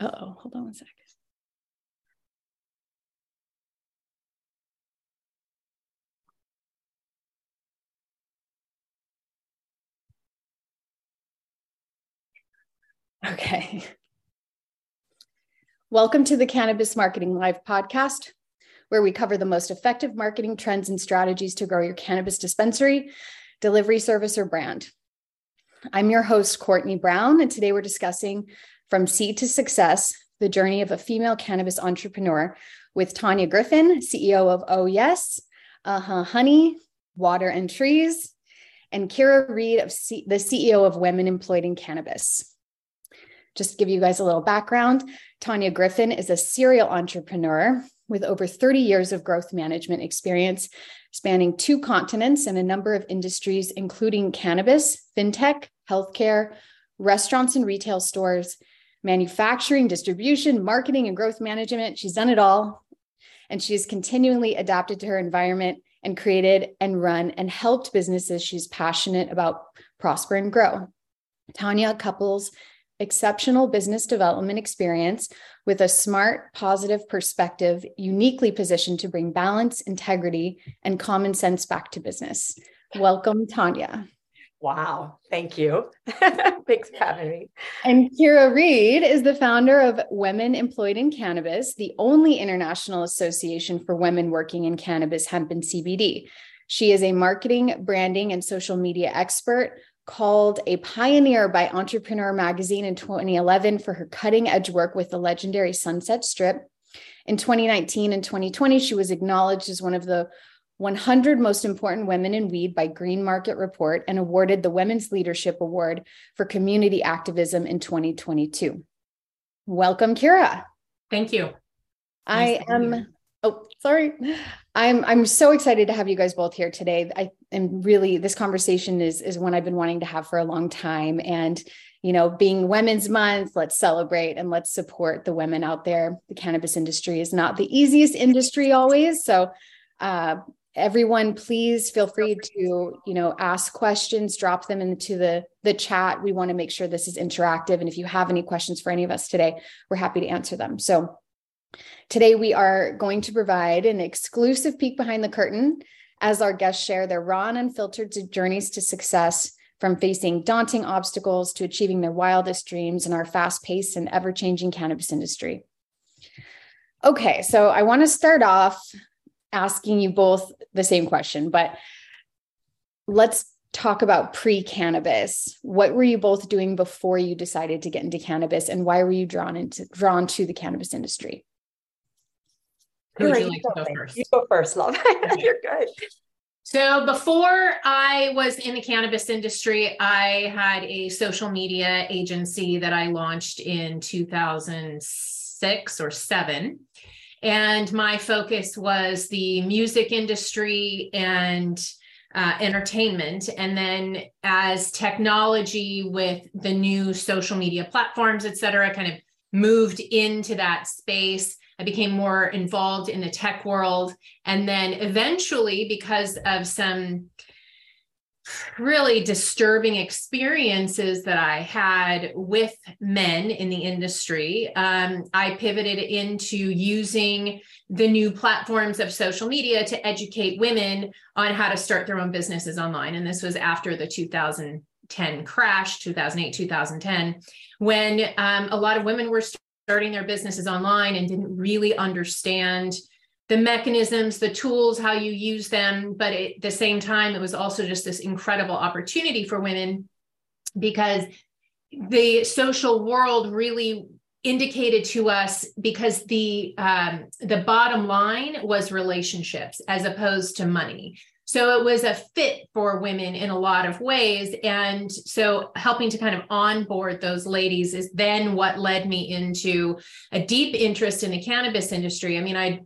oh, hold on one second. Okay. Welcome to the Cannabis Marketing Live podcast, where we cover the most effective marketing trends and strategies to grow your cannabis dispensary, delivery service, or brand. I'm your host, Courtney Brown, and today we're discussing From Seed to Success the journey of a female cannabis entrepreneur with Tanya Griffin, CEO of Oh Yes, Uh Huh Honey, Water and Trees, and Kyra Reed, of C- the CEO of Women Empowered in Cannabis. Just to give you guys a little background, Tanya Griffin is a serial entrepreneur with over 30 years of growth management experience, spanning two continents and a number of industries, including cannabis, fintech, healthcare, restaurants and retail stores, manufacturing, distribution, marketing, and growth management. She's done it all. And she has continually adapted to her environment and created and run and helped businesses she's passionate about prosper and grow. Tanya couples exceptional business development experience with a smart, positive perspective, uniquely positioned to bring balance, integrity, and common sense back to business. Welcome, Tanya. Wow, thank you. Thanks for having me. And Kyra Reed is the founder of Women Empowered in Cannabis, the only international association for women working in cannabis, hemp, and CBD. She is a marketing, branding, and social media expert, called a pioneer by Entrepreneur Magazine in 2011 for her cutting edge work with the legendary Sunset Strip. In 2019 and 2020, she was acknowledged as one of the 100 most important women in weed by Green Market Report and awarded the Women's Leadership Award for community activism in 2022. Welcome, Kyra. Thank you. Nice I am Oh, sorry. I'm I'm so excited to have you guys both here today. I am really this conversation is is one I've been wanting to have for a long time and you know, being Women's Month, let's celebrate and let's support the women out there. The cannabis industry is not the easiest industry always, so uh, everyone please feel free to you know ask questions drop them into the the chat we want to make sure this is interactive and if you have any questions for any of us today we're happy to answer them so Today, we are going to provide an exclusive peek behind the curtain as our guests share their raw and unfiltered journeys to success from facing daunting obstacles to achieving their wildest dreams in our fast paced and ever changing cannabis industry. Okay, so I want to start off asking you both the same question, but let's talk about pre cannabis. What were you both doing before you decided to get into cannabis and why were you drawn into drawn to the cannabis industry? Who would you like to go first? You go first, love. You're good. So before I was in the cannabis industry, I had a social media agency that I launched in 2006 or 7. And my focus was the music industry and uh, entertainment. And then as technology with the new social media platforms, et cetera, kind of moved into that space, I became more involved in the tech world. And then eventually, because of some really disturbing experiences that I had with men in the industry, um, I pivoted into using the new platforms of social media to educate women on how to start their own businesses online. And this was after the 2010 crash, 2008, 2010, when um, a lot of women were starting their businesses online and didn't really understand the mechanisms, the tools, how you use them. But at the same time, it was also just this incredible opportunity for women because the social world really indicated to us because the um, the bottom line was relationships as opposed to money so it was a fit for women in a lot of ways. And so helping to kind of onboard those ladies is then what led me into a deep interest in the cannabis industry. I mean, I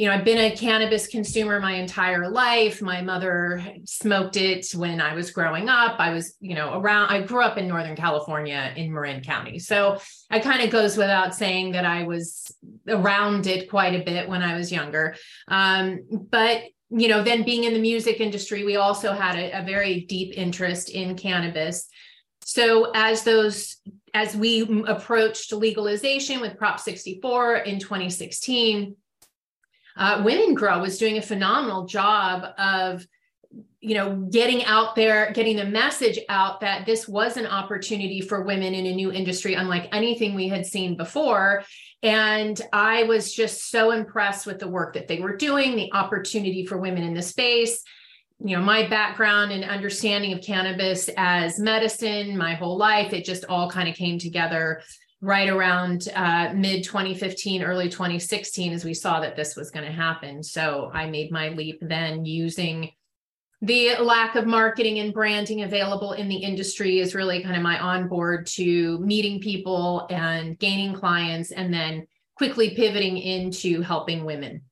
you know, I've been a cannabis consumer my entire life. My mother smoked it when I was growing up. I was, you know, around, I grew up in Northern California in Marin County. So it kind of goes without saying that I was around it quite a bit when I was younger. Um, but you know, then being in the music industry, we also had a, a very deep interest in cannabis. So as those as we approached legalization with Prop 64 in 2016, uh, Women Grow was doing a phenomenal job of you know getting out there getting the message out that this was an opportunity for women in a new industry unlike anything we had seen before. And i was just so impressed with the work that they were doing the opportunity for women in the space. You know my background and understanding of cannabis as medicine my whole life it just all kind of came together right around uh, mid 2015 early 2016 as we saw that this was going to happen. So i made my leap then using the lack of marketing and branding available in the industry is really kind of my onboard to meeting people and gaining clients and then quickly pivoting into helping women.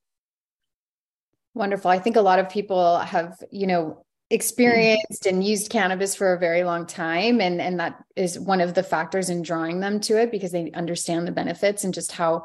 Wonderful. I think a lot of people have you know Mm-hmm. experienced and used cannabis for a very long time and and that is one of the factors in drawing them to it because they understand the benefits and just how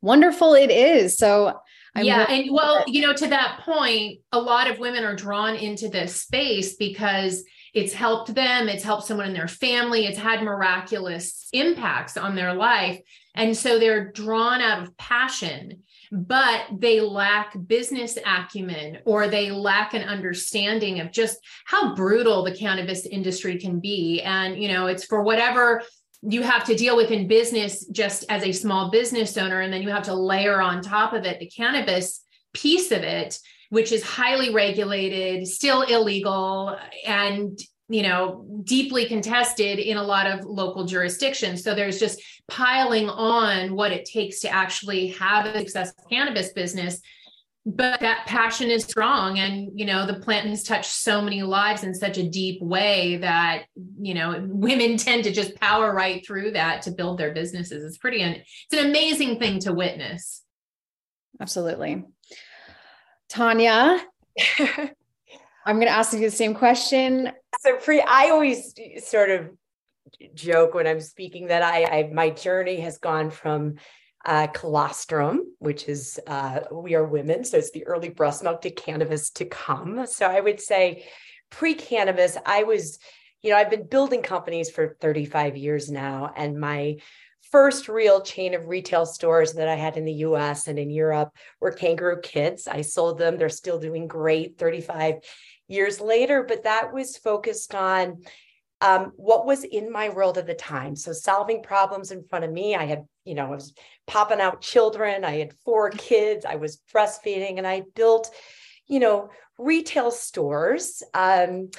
wonderful it is so I'm yeah. And well, you know, to that point, a lot of women are drawn into this space because it's helped them, it's helped someone in their family, it's had miraculous impacts on their life. And so they're drawn out of passion, but they lack business acumen or they lack an understanding of just how brutal the cannabis industry can be. And, you know, it's for whatever you have to deal with in business just as a small business owner and then you have to layer on top of it the cannabis piece of it which is highly regulated still illegal and you know deeply contested in a lot of local jurisdictions. So there's just piling on what it takes to actually have a successful cannabis business. But that passion is strong and you know the plant has touched so many lives in such a deep way that you know women tend to just power right through that to build their businesses. It's pretty it's an amazing thing to witness. Absolutely. Tanya i'm going to ask you the same question so pre i always sort of joke when i'm speaking that i, I my journey has gone from uh, colostrum, which is uh, we are women, so it's the early breast milk to cannabis to come. So I would say pre cannabis, I was, you know, I've been building companies for 35 years now, and my first real chain of retail stores that I had in the US and in Europe were Kangaroo Kids. I sold them, they're still doing great 35 years later, but that was focused on um, what was in my world at the time. So solving problems in front of me. I had, you know, I was popping out children. I had four kids. I was breastfeeding, and I built, you know, retail stores. Um,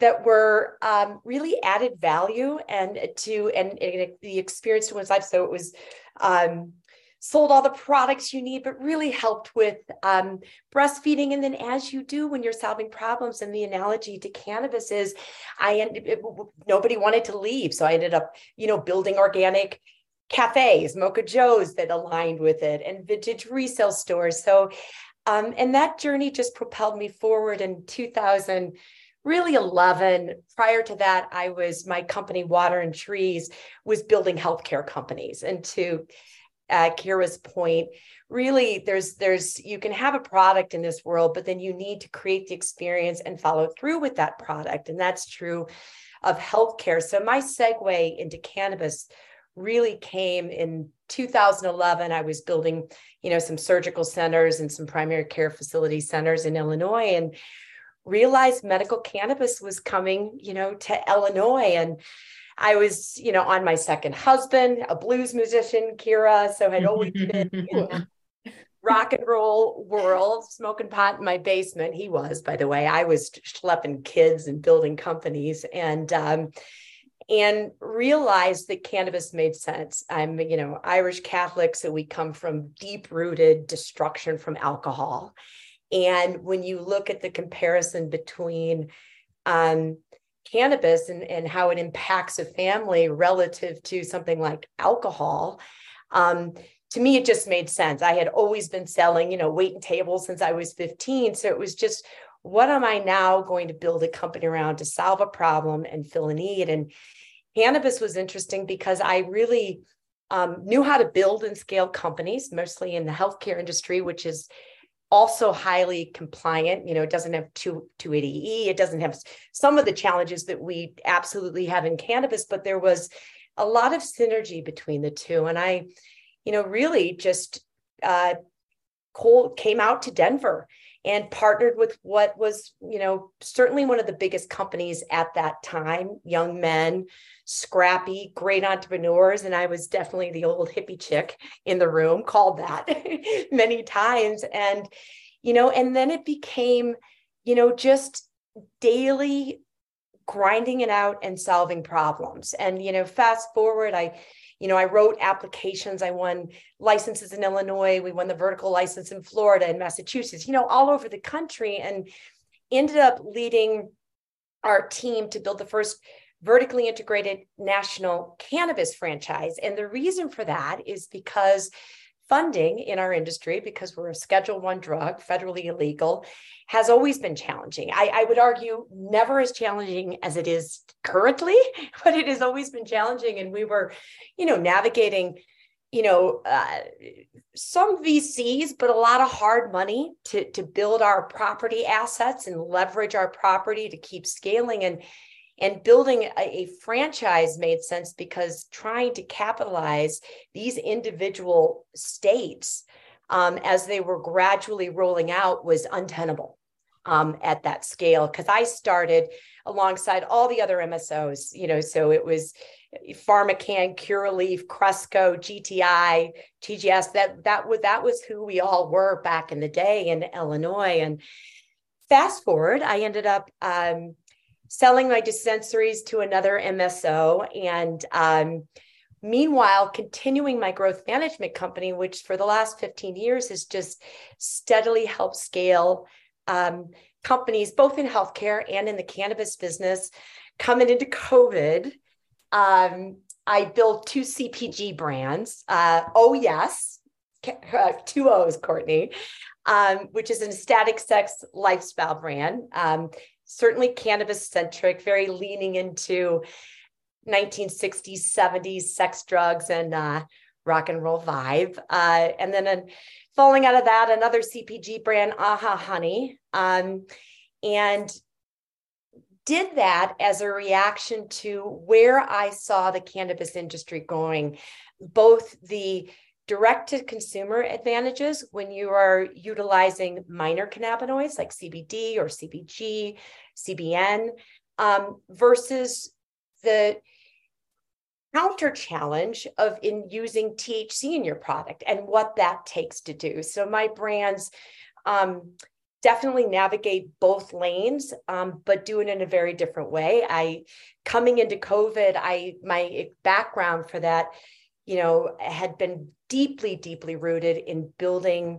that were um, really added value and to and, and the experience to one's life. So it was um, sold all the products you need, but really helped with um, breastfeeding. And then, as you do when you're solving problems, and the analogy to cannabis is, I ended it, nobody wanted to leave, so I ended up, you know, building organic cafes, Mocha Joe's that aligned with it, and vintage resale stores. So, um, and that journey just propelled me forward in 2000 really 11 prior to that i was my company water and trees was building healthcare companies and to uh, Kyra's point, really there's there's you can have a product in this world, but then you need to create the experience and follow through with that product. And that's true of healthcare. So my segue into cannabis really came in 2011 i was building you know some surgical centers and some primary care facility centers in illinois and realized medical cannabis was coming you know to illinois and I was, you know, on my second husband, a blues musician, Kyra. So had always been in the rock and roll world, smoking pot in my basement. He was, by the way. I was schlepping kids and building companies and um, and realized that cannabis made sense. I'm, you know, Irish Catholic, so we come from deep-rooted destruction from alcohol. And when you look at the comparison between um, cannabis and, and how it impacts a family relative to something like alcohol um, to me it just made sense. I had always been selling you know waiting tables since i was 15 so it was just what am i now going to build a company around to solve a problem and fill a need? And cannabis was interesting because i really um, knew how to build and scale companies mostly in the healthcare industry which is also highly compliant. You know, it doesn't have 2, 280E. It doesn't have some of the challenges that we absolutely have in cannabis, but there was a lot of synergy between the two. And I, you know, really just uh, came out to Denver and partnered with what was, you know, certainly one of the biggest companies at that time, young men, scrappy, great entrepreneurs. And I was definitely the old hippie chick in the room, called that many times. And, you know, and then it became, you know, just daily grinding it out and solving problems. And, you know, fast forward, I, you know, I wrote applications. I won licenses in Illinois. We won the vertical license in Florida and Massachusetts, you know, all over the country and ended up leading our team to build the first vertically integrated national cannabis franchise. And the reason for that is because funding in our industry because we're a schedule one drug federally illegal has always been challenging. I, I, would argue never as challenging as it is currently but it has always been challenging. And we were you know navigating you know uh, some vcs but a lot of hard money to to build our property assets and leverage our property to keep scaling. And and building a, a, franchise made sense because trying to capitalize these individual states um, as they were gradually rolling out was untenable um, at that scale. Because I started alongside all the other MSOs, you know, so it was PharmaCann, Curaleaf, Cresco, GTI, TGS. That that was that was who we all were back in the day in Illinois. And fast forward, I ended up um, selling my dispensaries to another MSO and um, meanwhile continuing my growth management company which for the last 15 years has just steadily helped scale um, companies both in healthcare and in the cannabis business. Coming into covid um, i built two cpg brands uh, oh yes uh, two o's courtney um, which is an ecstatic sex lifestyle brand. Um, certainly cannabis centric, very leaning into 1960s, 70s sex, drugs, and uh, rock and roll vibe. Uh, and then uh, falling out of that, another CPG brand, Aha Honey. Um, and did that as a reaction to where I saw the cannabis industry going, both the direct to consumer advantages when you are utilizing minor cannabinoids like CBD or CBG, CBN, um, versus the counter challenge of in using THC in your product and what that takes to do. So my brands um, definitely navigate both lanes, um, but do it in a very different way. I coming into COVID, I my background for that you know, had been deeply, deeply rooted in building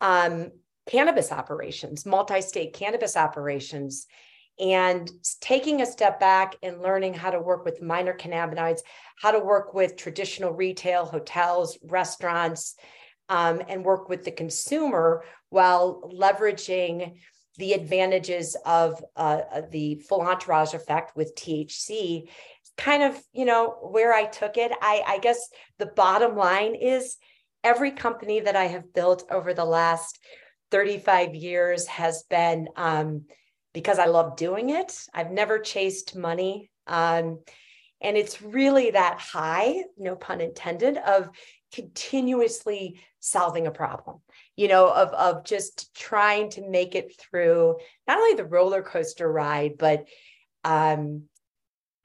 um, cannabis operations, multi state cannabis operations, and taking a step back and learning how to work with minor cannabinoids, how to work with traditional retail, hotels, restaurants, um, and work with the consumer while leveraging the advantages of uh, the full entourage effect with THC kind of you know where i took it. I i guess the bottom line is every company that i have built over the last 35 years has been um, because i love doing it. I've never chased money um, and it's really that high no pun intended of continuously solving a problem you know of of just trying to make it through not only the roller coaster ride but um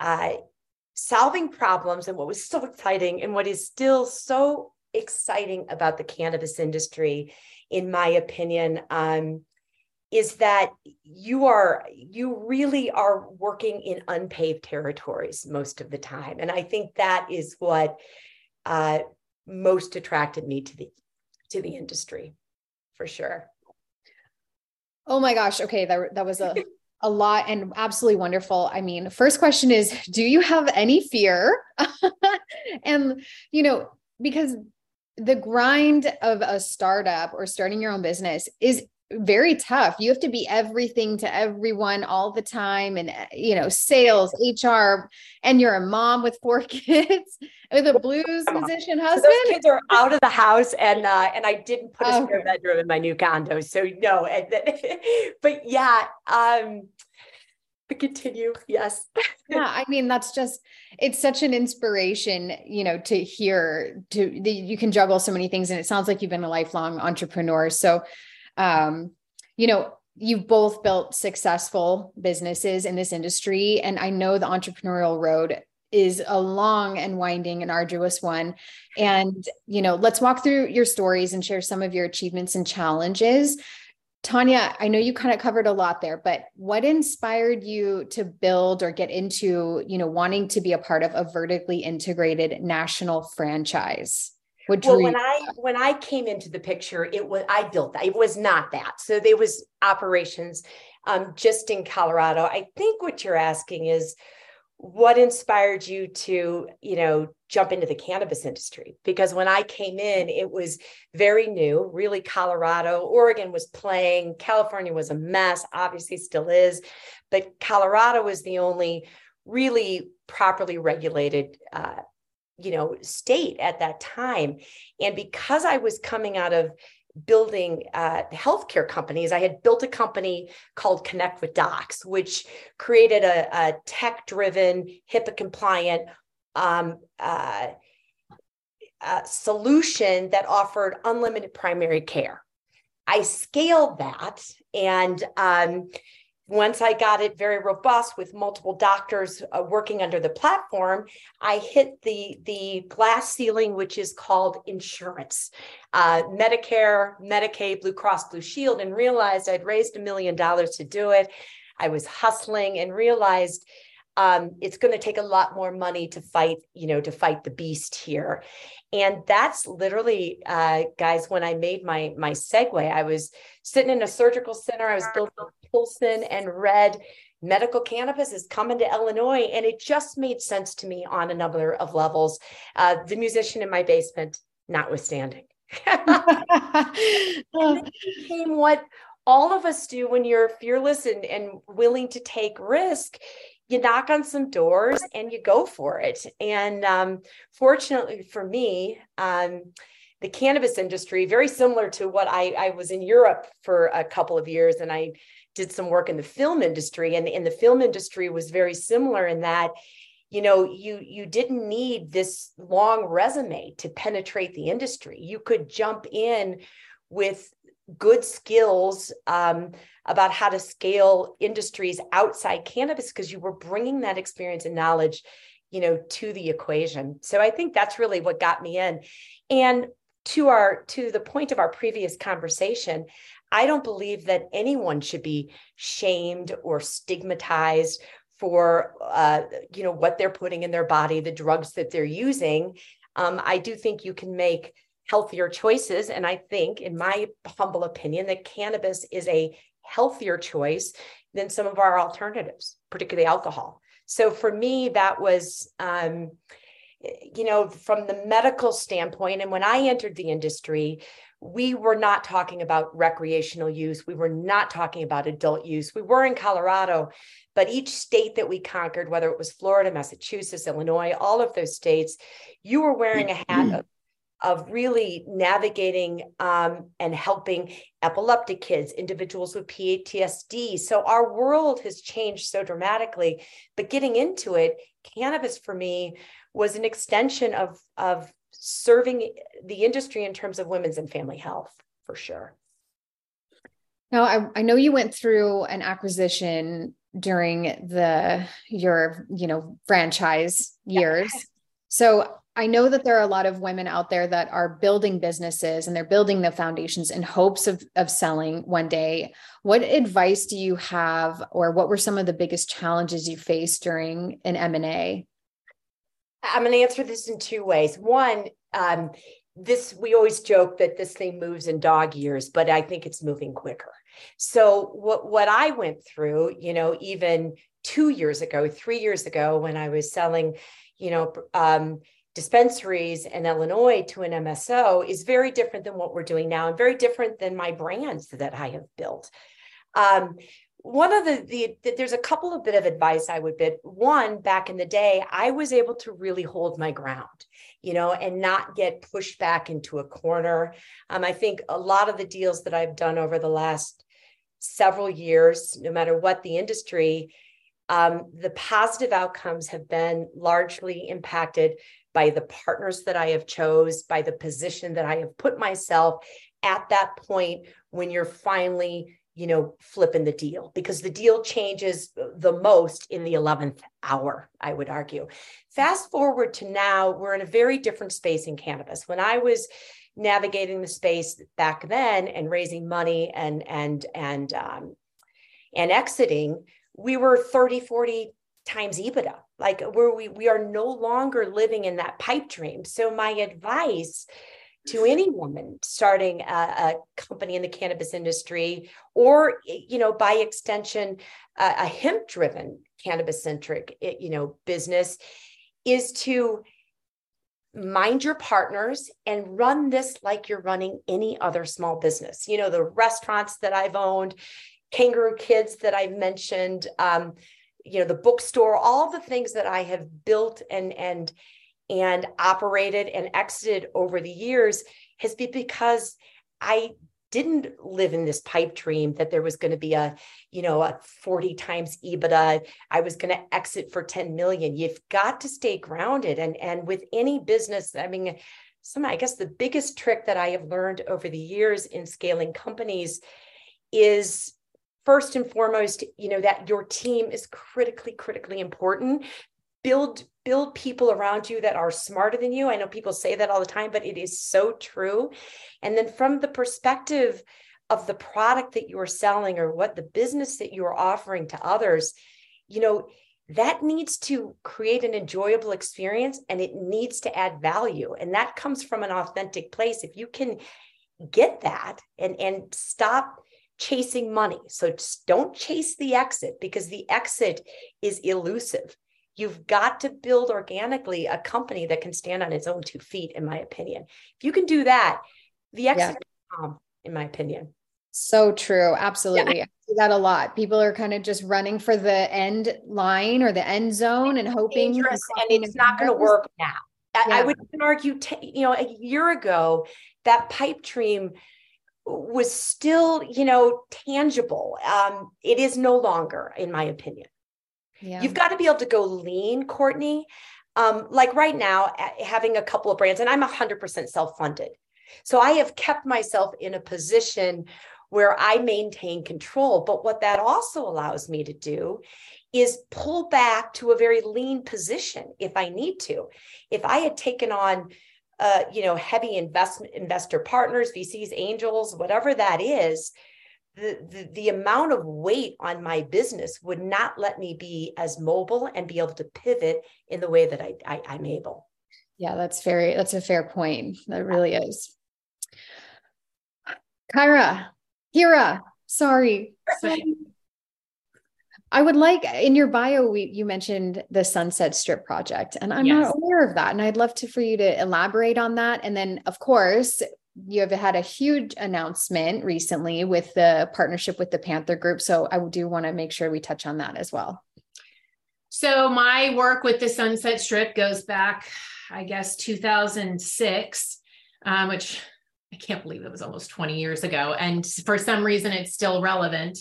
uh, solving problems and what was so exciting and what is still so exciting about the cannabis industry in my opinion um, is that you are you really are working in unpaved territories most of the time. And i think that is what uh, most attracted me to the to the industry for sure. Oh my gosh. Okay. That, that was a a lot and absolutely wonderful. I mean, first question is do you have any fear? and, you know, because the grind of a startup or starting your own business is very tough. You have to be everything to everyone all the time and you know, sales, HR, and you're a mom with four kids with a blues musician husband. So those kids are out of the house and uh and I didn't put a oh. spare bedroom in my new condo. So no, and, but yeah, um but continue. Yes. yeah i mean that's just it's such an inspiration you know to hear to the, you can juggle so many things and it sounds like you've been a lifelong entrepreneur so um you know you've both built successful businesses in this industry and i know the entrepreneurial road is a long and winding and arduous one and you know let's walk through your stories and share some of your achievements and challenges Tanya, I know you kind of covered a lot there, but what inspired you to build or get into, you know, wanting to be a part of a vertically integrated national franchise? What well, when I when I came into the picture, it was I built that. It was not that. So there was operations um, just in Colorado. I think what you're asking is what inspired you to you know jump into the cannabis industry because when i came in it was very new really colorado oregon was playing california was a mess obviously still is but colorado was the only really properly regulated uh, you know state at that time and because i was coming out of building uh, healthcare companies. I had built a company called Connect with Docs, which created a, a tech driven, HIPAA compliant um, uh, uh, solution that offered unlimited primary care. I scaled that and um, once I got it very robust with multiple doctors uh, working under the platform, I hit the the glass ceiling, which is called insurance, uh, Medicare, Medicaid, Blue Cross Blue Shield, and realized I'd raised a million dollars to do it. I was hustling and realized um, it's going to take a lot more money to fight, you know, to fight the beast here. And that's literally, uh, guys, when I made my my segue, I was sitting in a surgical center. I was building Pilsen and read medical cannabis is coming to Illinois. And it just made sense to me on a number of levels. Uh, the musician in my basement, notwithstanding. and became what all of us do when you're fearless and, and willing to take risk you knock on some doors and you go for it. And um, fortunately for me um, the cannabis industry very similar to what I, I was in europe for a couple of years and i did some work in the film industry and, and the film industry was very similar in that you know you you didn't need this long resume to penetrate the industry. You could jump in with good skills um, about how to scale industries outside cannabis because you were bringing that experience and knowledge you know to the equation so i think that's really what got me in and to our to the point of our previous conversation I don't believe that anyone should be shamed or stigmatized for uh, you know what they're putting in their body, the drugs that they're using. Um, I do think you can make healthier choices, and I think, in my humble opinion, that cannabis is a healthier choice than some of our alternatives, particularly alcohol. So for me, that was. Um, you know, from the medical standpoint, and when I entered the industry, we were not talking about recreational use. We were not talking about adult use. We were in Colorado, but each state that we conquered, whether it was Florida, Massachusetts, Illinois, all of those states, you were wearing a hat of, of really navigating um, and helping epileptic kids, individuals with PTSD. So our world has changed so dramatically. But getting into it, cannabis for me was an extension of, of serving the industry in terms of women's and family health for sure. Now, I, I know you went through an acquisition during the your you know franchise years. Yeah. So I know that there are a lot of women out there that are building businesses and they're building the foundations in hopes of, of selling one day. What advice do you have, or what were some of the biggest challenges you faced during an M&A? I'm going to answer this in two ways. One, um, this we always joke that this thing moves in dog years, but I think it's moving quicker. So what what I went through, you know, even two years ago, three years ago, when I was selling, you know, um, dispensaries in Illinois to an MSO, is very different than what we're doing now, and very different than my brands that I have built. Um, one of the, the there's a couple of bit of advice I would bid. One, back in the day, I was able to really hold my ground, you know, and not get pushed back into a corner. Um, I think a lot of the deals that I've done over the last several years, no matter what the industry, um, the positive outcomes have been largely impacted by the partners that I have chose, by the position that I have put myself at that point when you're finally, you know, flipping the deal because the deal changes the most in the 11th hour, I would argue. Fast forward to now, we're in a very different space in cannabis. When I was navigating the space back then and raising money and and and um, and exiting, we were 30, 40 times EBITDA. Like we're, we we are no longer living in that pipe dream. So my advice to any woman starting a, a company in the cannabis industry, or you know, by extension, a, a hemp-driven cannabis-centric you know business, is to mind your partners and run this like you're running any other small business. You know, the restaurants that I've owned, Kangaroo Kids that I've mentioned, um, you know, the bookstore, all the things that I have built and and and operated and exited over the years has been because I didn't live in this pipe dream that there was going to be a, you know, a 40 times EBITDA. I was going to exit for 10 million. You've got to stay grounded. And, and with any business, I mean, some, I guess the biggest trick that I have learned over the years in scaling companies is first and foremost, you know, that your team is critically, critically important. Build build people around you that are smarter than you. I know people say that all the time, but it is so true. And then from the perspective of the product that you are selling or what the business that you are offering to others, you know, that needs to create an enjoyable experience and it needs to add value. And that comes from an authentic place. If you can get that and, and stop chasing money. So don't chase the exit because the exit is elusive. You've got to build organically a company that can stand on its own two feet, in my opinion. If you can do that, the exit yeah. come, in my opinion. So true. Absolutely. Yeah. I see that a lot. People are kind of just running for the end line or the end zone and hoping. and it's not going to work now. I, yeah. I would argue, t- you know, a year ago, that pipe dream was still, you know, tangible. Um, it is no longer, in my opinion. Yeah. You've got to be able to go lean, Courtney. Um, like right now, having a couple of brands, and I'm 100% self funded. So I have kept myself in a position where I maintain control. But what that also allows me to do is pull back to a very lean position if I need to. If I had taken on, uh, you know, heavy investment investor partners, VCs, angels, whatever that is, the, the, the amount of weight on my business would not let me be as mobile and be able to pivot in the way that I, I I'm able. Yeah, that's very that's a fair point. That really is. Kyra, Kira, sorry. I would like in your bio, we, you mentioned the Sunset Strip project, and I'm yes. not aware of that. And I'd love to for you to elaborate on that. And then, of course, you have had a huge announcement recently with the partnership with the Panther Group. So I do want to make sure we touch on that as well. So my work with the Sunset Strip goes back, I guess, 2006, um, which I can't believe it was almost 20 years ago. And for some reason, it's still relevant.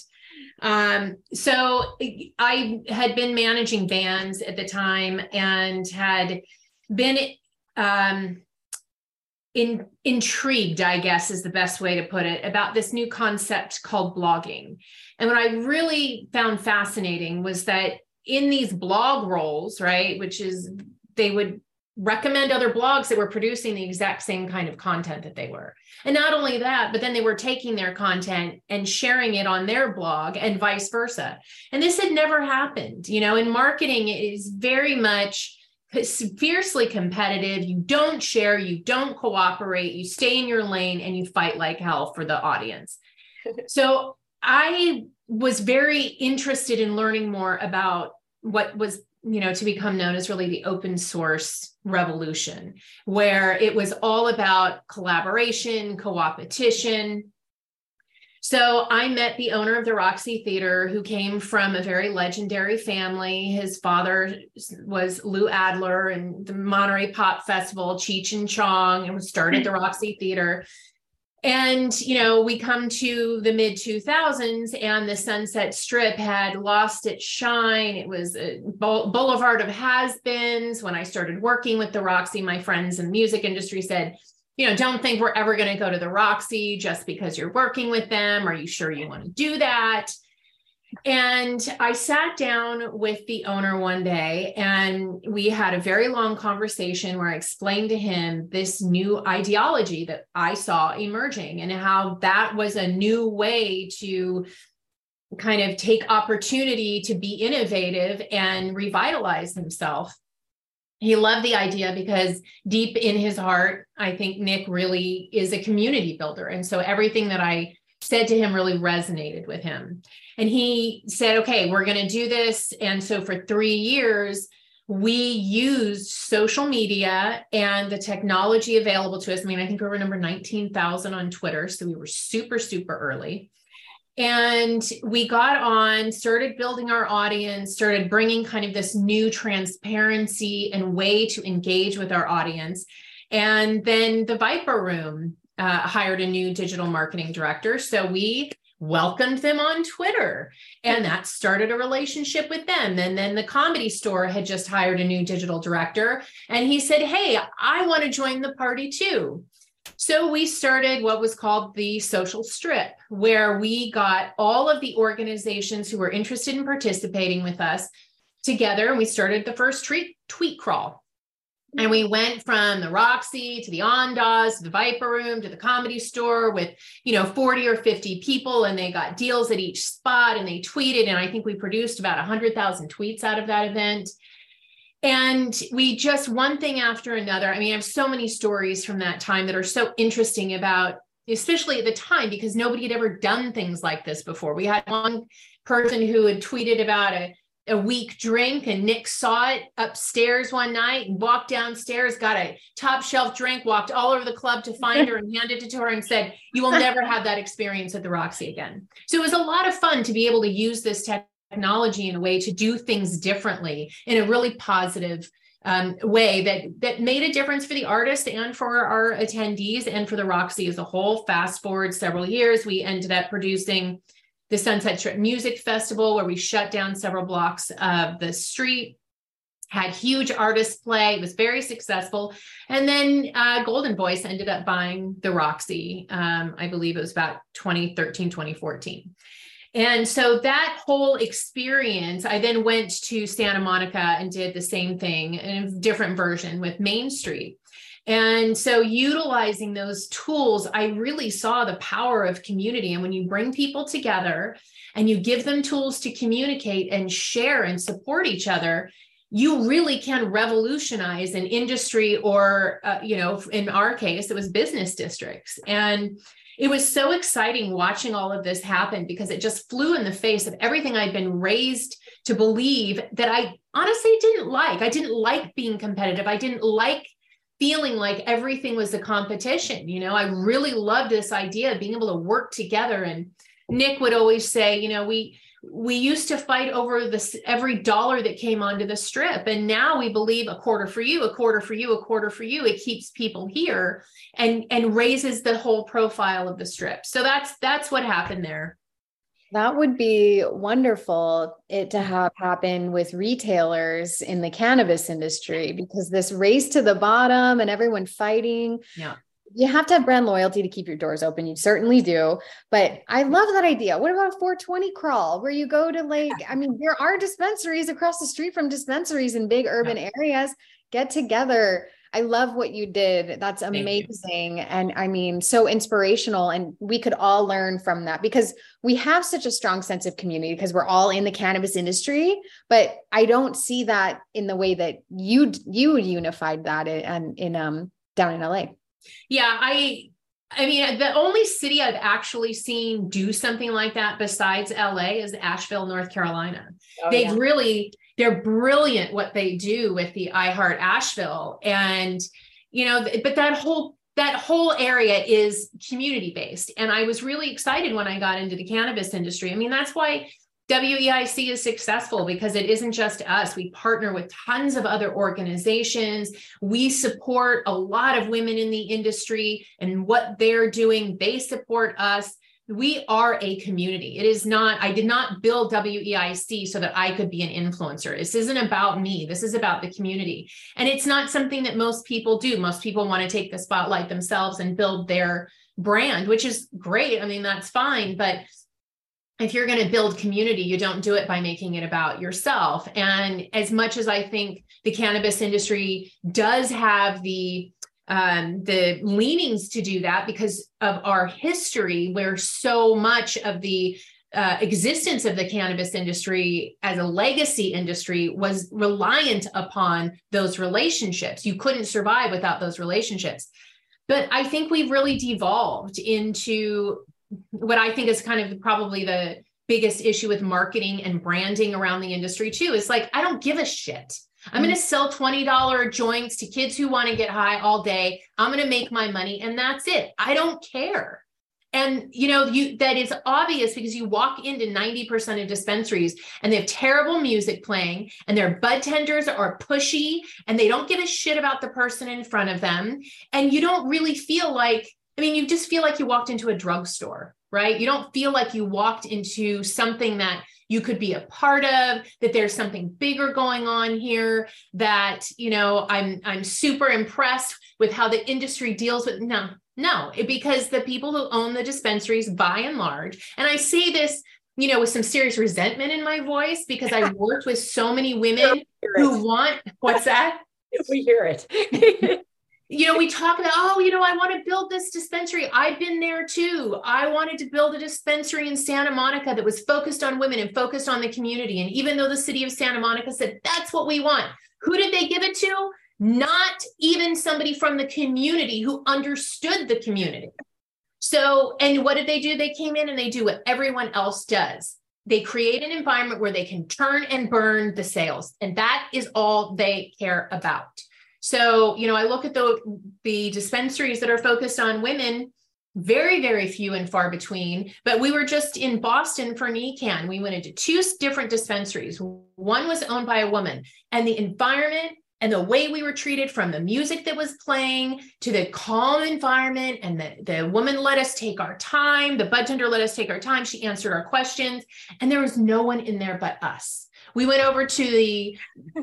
Um, so I had been managing bands at the time and had been um, in, intrigued, I guess is the best way to put it, about this new concept called blogging. And what I really found fascinating was that in these blogrolls, right, which is they would recommend other blogs that were producing the exact same kind of content that they were. And not only that, but then they were taking their content and sharing it on their blog and vice versa. And this had never happened. You know, in marketing, it is very much fiercely competitive. You don't share, you don't cooperate, you stay in your lane and you fight like hell for the audience. so I was very interested in learning more about what was you know to become known as really the open source revolution where it was all about collaboration co-opetition so I met the owner of the Roxy Theater, who came from a very legendary family. His father was Lou Adler and the Monterey Pop Festival, Cheech and Chong, and started the hmm. Roxy Theater. And, you know, we come to the mid 2000s and the Sunset Strip had lost its shine. It was a boulevard of has beens. When I started working with the Roxy, my friends in the music industry said, you know, don't think we're ever going to go to the Roxy just because you're working with them. Are you sure you want to do that? And I sat down with the owner one day and we had a very long conversation where I explained to him this new ideology that I saw emerging and how that was a new way to kind of take opportunity to be innovative and revitalize himself. He loved the idea because deep in his heart, I think Nic really is a community builder. And so everything that I said to him really resonated with him. And he said, okay, we're going to do this. And so for three years, we used social media and the technology available to us. I mean, I think we were number 19,000 on Twitter. So we were super, super early. And we got on, started building our audience, started bringing kind of this new transparency and way to engage with our audience. And then the Viper Room uh, hired a new digital marketing director. So we welcomed them on Twitter and that started a relationship with them. And then the comedy store had just hired a new digital director and he said, Hey, I want to join the party too. So we started what was called the social strip, where we got all of the organizations who were interested in participating with us together. And we started the first tweet, tweet crawl. And we went from the Roxy to the Andaz, to the Viper Room, to the comedy store with, you know, 40 or 50 people, and they got deals at each spot and they tweeted. And I think we produced about 100,000 tweets out of that event. And we just one thing after another. I mean, I have so many stories from that time that are so interesting about, especially at the time, because nobody had ever done things like this before. We had one person who had tweeted about a a weak drink and Nic saw it upstairs one night and walked downstairs, got a top shelf drink, walked all over the club to find her and handed it to her and said, You will never have that experience at the Roxy again. So it was a lot of fun to be able to use this technology in a way to do things differently in a really positive um, way that that made a difference for the artist and for our attendees and for the Roxy as a whole. Fast forward several years, we ended up producing the Sunset Strip Music Festival, where we shut down several blocks of the street, had huge artists play. It was very successful. And then uh, Goldenvoice ended up buying the Roxy. Um, I believe it was about 2013, 2014. And so that whole experience, I then went to Santa Monica and did the same thing in a different version with Main Street. And so, utilizing those tools, I really saw the power of community. And when you bring people together and you give them tools to communicate and share and support each other, you really can revolutionize an industry or, uh, you know, in our case, it was business districts. And it was so exciting watching all of this happen because it just flew in the face of everything I'd been raised to believe that I honestly didn't like. I didn't like being competitive. I didn't like feeling like everything was a competition. You know, I really loved this idea of being able to work together. And Nic would always say, you know, we we used to fight over this every dollar that came onto the strip and now we believe a quarter for you a quarter for you a quarter for you it keeps people here and and raises the whole profile of the strip so that's that's what happened there that would be wonderful it to have happen with retailers in the cannabis industry because this race to the bottom and everyone fighting. Yeah. You have to have brand loyalty to keep your doors open. You certainly do. But I love that idea. What about a 420 crawl where you go to like, I mean, there are dispensaries across the street from dispensaries in big urban yeah. areas. Get together I love what you did. That's amazing. And I mean, so inspirational. And we could all learn from that because we have such a strong sense of community because we're all in the cannabis industry. But I don't see that in the way that you you unified that in, in um down in LA. Yeah, I I mean, the only city I've actually seen do something like that besides LA is Asheville, North Carolina. Oh, They've yeah. really they're brilliant what they do with the I Heart Asheville. And, you know, but that whole that whole area is community based. And I was really excited when I got into the cannabis industry. I mean, that's why WEIC is successful because it isn't just us. We partner with tons of other organizations. We support a lot of women in the industry and what they're doing. They support us. We are a community. It is not, I did not build WEIC so that I could be an influencer. This isn't about me. This is about the community. And it's not something that most people do. Most people want to take the spotlight themselves and build their brand, which is great. I mean, that's fine. But if you're going to build community, you don't do it by making it about yourself. And as much as I think the cannabis industry does have the um, the leanings to do that because of our history, where so much of the uh, existence of the cannabis industry as a legacy industry was reliant upon those relationships. You couldn't survive without those relationships. But I think we've really devolved into what I think is kind of probably the biggest issue with marketing and branding around the industry too is like, I don't give a shit. I'm going to mm. sell $20 joints to kids who want to get high all day. I'm going to make my money and that's it. I don't care. And you know, you that is obvious because you walk into 90% of dispensaries and they have terrible music playing and their bud tenders are pushy and they don't give a shit about the person in front of them. And you don't really feel like I mean, you just feel like you walked into a drugstore, right? You don't feel like you walked into something that you could be a part of that there's something bigger going on here that you know i'm i'm super impressed with how the industry deals with no no because the people who own the dispensaries by and large and i say this you know with some serious resentment in my voice because i worked with so many women who want what's that? We hear it you know, we talk about, oh, you know, I want to build this dispensary. I've been there too. I wanted to build a dispensary in Santa Monica that was focused on women and focused on the community. And even though the city of Santa Monica said, that's what we want, who did they give it to? Not even somebody from the community who understood the community. So, and what did they do? They came in and they do what everyone else does. They create an environment where they can turn and burn the sales. And that is all they care about. So, you know, I look at the the dispensaries that are focused on women, very, very few and far between. But we were just in Boston for NECANN. We went into two different dispensaries. One was owned by a woman, and the environment and the way we were treated from the music that was playing to the calm environment and the, the woman let us take our time the bud tender let us take our time she answered our questions and there was no one in there but us we went over to the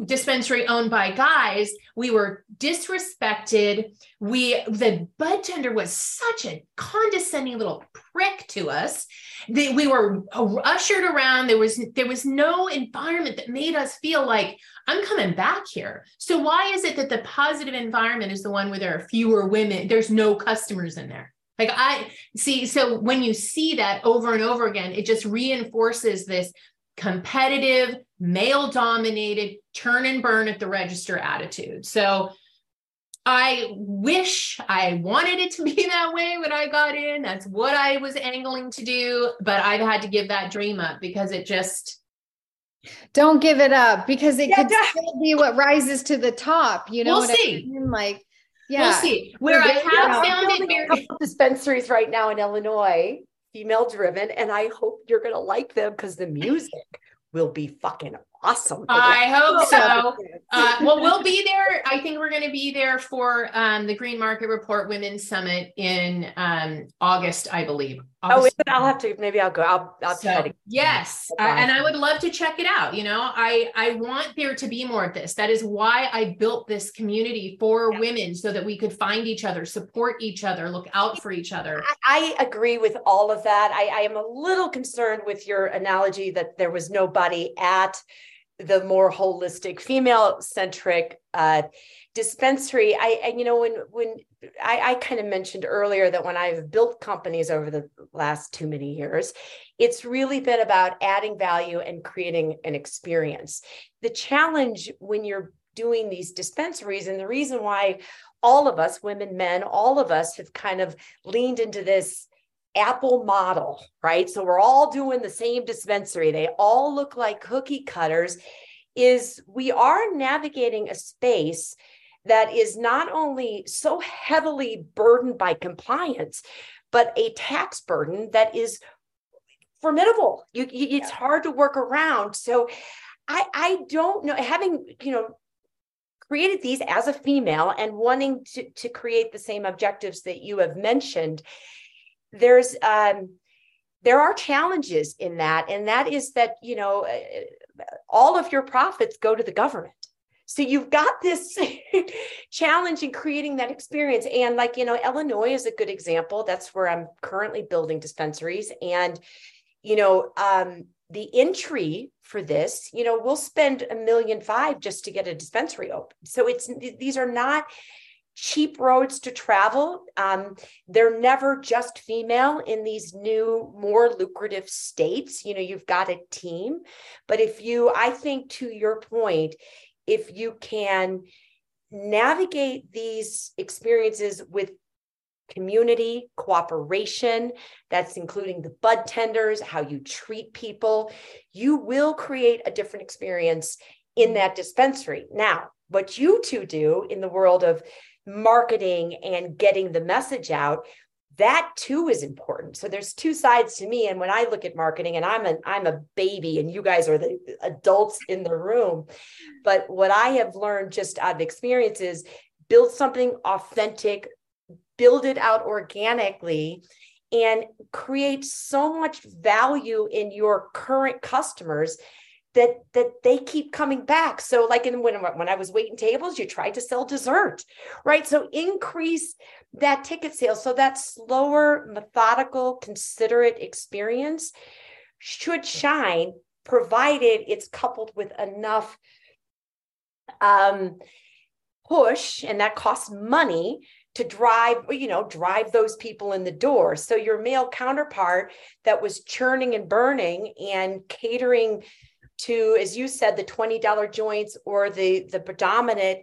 dispensary owned by guys. We were disrespected. We the bud tender was such a condescending little prick to us. That we were ushered around. There was there was no environment that made us feel like I'm coming back here. So why is it that the positive environment is the one where there are fewer women? There's no customers in there. Like I see, so when you see that over and over again, it just reinforces this competitive, male dominated, turn and burn at the register attitude. So I wish I wanted it to be that way when I got in. That's what I was angling to do, but I've had to give that dream up because it just don't give it up because it yeah, could still be what rises to the top. You know, we'll see. I mean? Like, yeah, we'll see. Where I have found it very dispensaries right now in Illinois female driven, and I hope you're going to like them because the music will be fucking awesome. I hope so. Uh, well, we'll be there. I think we're going to be there for um, the Green Market Report Women's Summit in um, August, I believe. Oh, August. Oh, I'll have to. Maybe I'll go. I'll. I'll so, try to. Yes, and I would love to check it out. You know, I I want there to be more of this. That is why I built this community for yeah. women, so that we could find each other, support each other, look out for each other. I, I agree with all of that. I, I am a little concerned with your analogy that there was nobody at the more holistic, female centric uh, dispensary. I, and you know, when when I, I kind of mentioned earlier that when I've built companies over the last too many years, it's really been about adding value and creating an experience. The challenge when you're doing these dispensaries, and the reason why all of us, women, men, all of us have kind of leaned into this Apple model, right? So we're all doing the same dispensary. They all look like cookie cutters. Is we are navigating a space that is not only so heavily burdened by compliance, but a tax burden that is formidable. You, you it's yeah. hard to work around. So I I don't know having, you know, created these as a female and wanting to, to create the same objectives that you have mentioned, there's um, there are challenges in that, and that is that you know uh, all of your profits go to the government. So you've got this challenge in creating that experience. And like, you know, Illinois is a good example. That's where I'm currently building dispensaries. And, you know, um, the entry for this, you know, we'll spend a million five just to get a dispensary open. So it's these are not cheap roads to travel. Um, they're never just female in these new, more lucrative states. You know, you've got a team. But if you, I think to your point, if you can navigate these experiences with community cooperation that's including the bud tenders how you treat people you will create a different experience in that dispensary. Now what you two do in the world of marketing and getting the message out that too is important. So there's two sides to me. And when i look at marketing and i'm an i'm a baby and you guys are the adults in the room but what i have learned just out of experience is build something authentic build it out organically and create so much value in your current customers that that they keep coming back. So like in when, when i was waiting tables you tried to sell dessert right? So increase that ticket sales so that slower methodical considerate experience should shine provided it's coupled with enough um, push and that costs money to drive you know drive those people in the door. So your male counterpart that was churning and burning and catering to as you said the $20 joints or the the predominant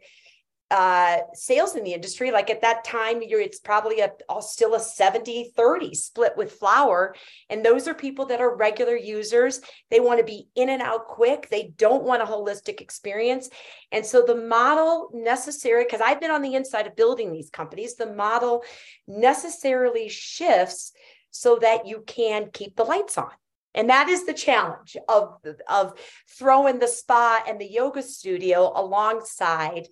uh, sales in the industry like at that time you're it's probably a still a 70 30 split with flower and those are people that are regular users. They want to be in and out quick. They don't want a holistic experience. And so the model necessary because i've been on the inside of building these companies the model necessarily shifts so that you can keep the lights on and that is the challenge of, of throwing the spa and the yoga studio alongside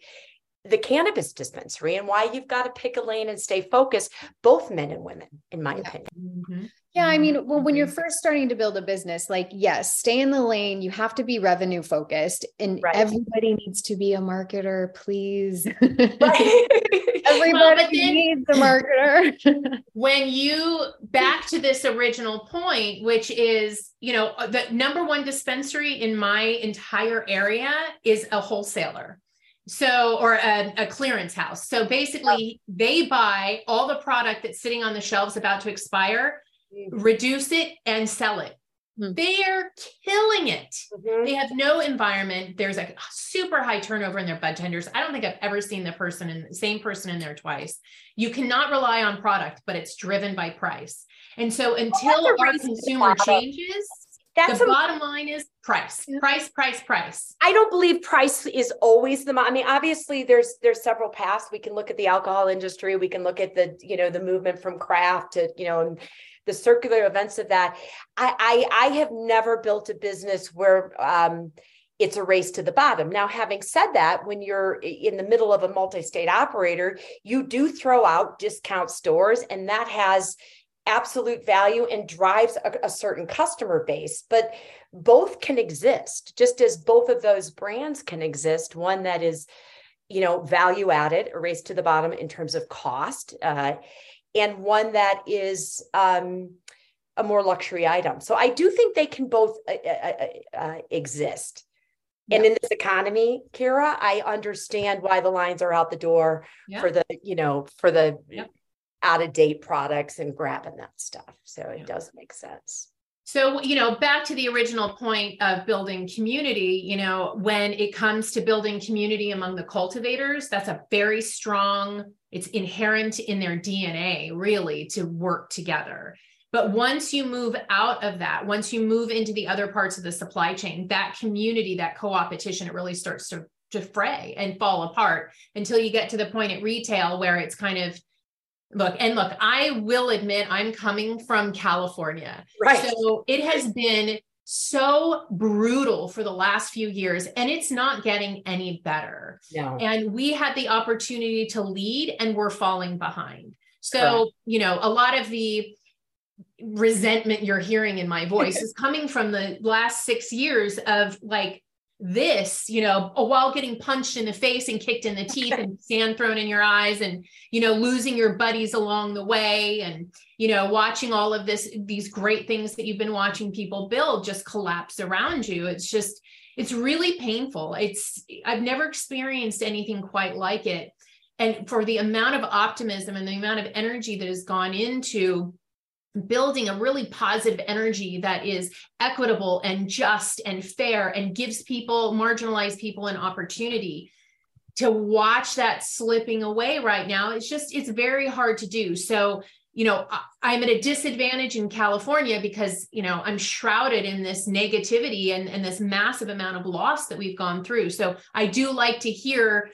the cannabis dispensary and why you've got to pick a lane and stay focused, both men and women, in my yeah. opinion. Mm-hmm. Yeah, I mean, well, when you're first starting to build a business, like, yes, stay in the lane. You have to be revenue focused, and right. everybody needs to be a marketer, please. Right. everybody well, then, needs a marketer. when you back to this original point, which is, you know, the number one dispensary in my entire area is a wholesaler. So, or a, a, clearance house. So basically, they buy all the product that's sitting on the shelves about to expire, mm-hmm. reduce it, and sell it. Mm-hmm. They're killing it. Mm-hmm. They have no environment. There's a super high turnover in their bud tenders. I don't think I've ever seen the person in the same person in there twice. You cannot rely on product, but it's driven by price. And so until our consumer changes, that's the a, bottom line is price, price, price, price. I don't believe price is always the. I mean, obviously, there's there's several paths. We can look at the alcohol industry. We can look at the you know the movement from craft to you know and the circular events of that. I I, I have never built a business where. um it's a race to the bottom. Now, having said that, when you're in the middle of a multi state operator, you do throw out discount stores, and that has absolute value and drives a, a, certain customer base but both can exist just as both of those brands can exist one that is you know value added a race to the bottom in terms of cost uh, and one that is um, a more luxury item so i do think they can both uh, uh, uh, uh exist yeah. and in this economy Kyra i understand why the lines are out the door yeah. for the you know for the yeah out of date products and grabbing that stuff. So it yeah. does make sense. So, you know, back to the original point of building community, you know, when it comes to building community among the cultivators, that's a very strong, it's inherent in their DNA, really, to work together. But once you move out of that, once you move into the other parts of the supply chain, that community, that co opetition, it really starts to, to fray and fall apart until you get to the point at retail where it's kind of look and look i will admit i'm coming from california right so it has been so brutal for the last few years and it's not getting any better no. and we had the opportunity to lead and we're falling behind so Correct. you know a lot of the resentment you're hearing in my voice is coming from the last six years of like this, you know, while getting punched in the face and kicked in the teeth and sand thrown in your eyes and, you know, losing your buddies along the way and, you know, watching all of this, these great things that you've been watching people build just collapse around you. It's just, it's really painful. It's, I've never experienced anything quite like it. And for the amount of optimism and the amount of energy that has gone into building a really positive energy that is equitable and just and fair and gives people marginalized people an opportunity to watch that slipping away right now. It's just it's very hard to do. So you know i'm at a disadvantage in california because you know i'm shrouded in this negativity and, and this massive amount of loss that we've gone through. So i do like to hear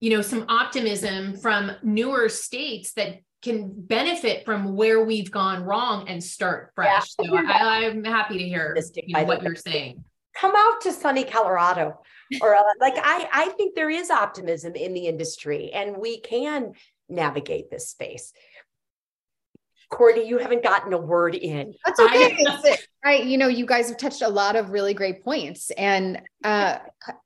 you know some optimism from newer states that can benefit from where we've gone wrong and start fresh. Yeah. So I, am happy to hear you know, what you're saying. Come out to sunny Colorado, or uh, like I, I think there is optimism in the industry, and we can navigate this space. Courtney, you haven't gotten a word in. That's okay. I, I, you know, you guys have touched a lot of really great points. And uh,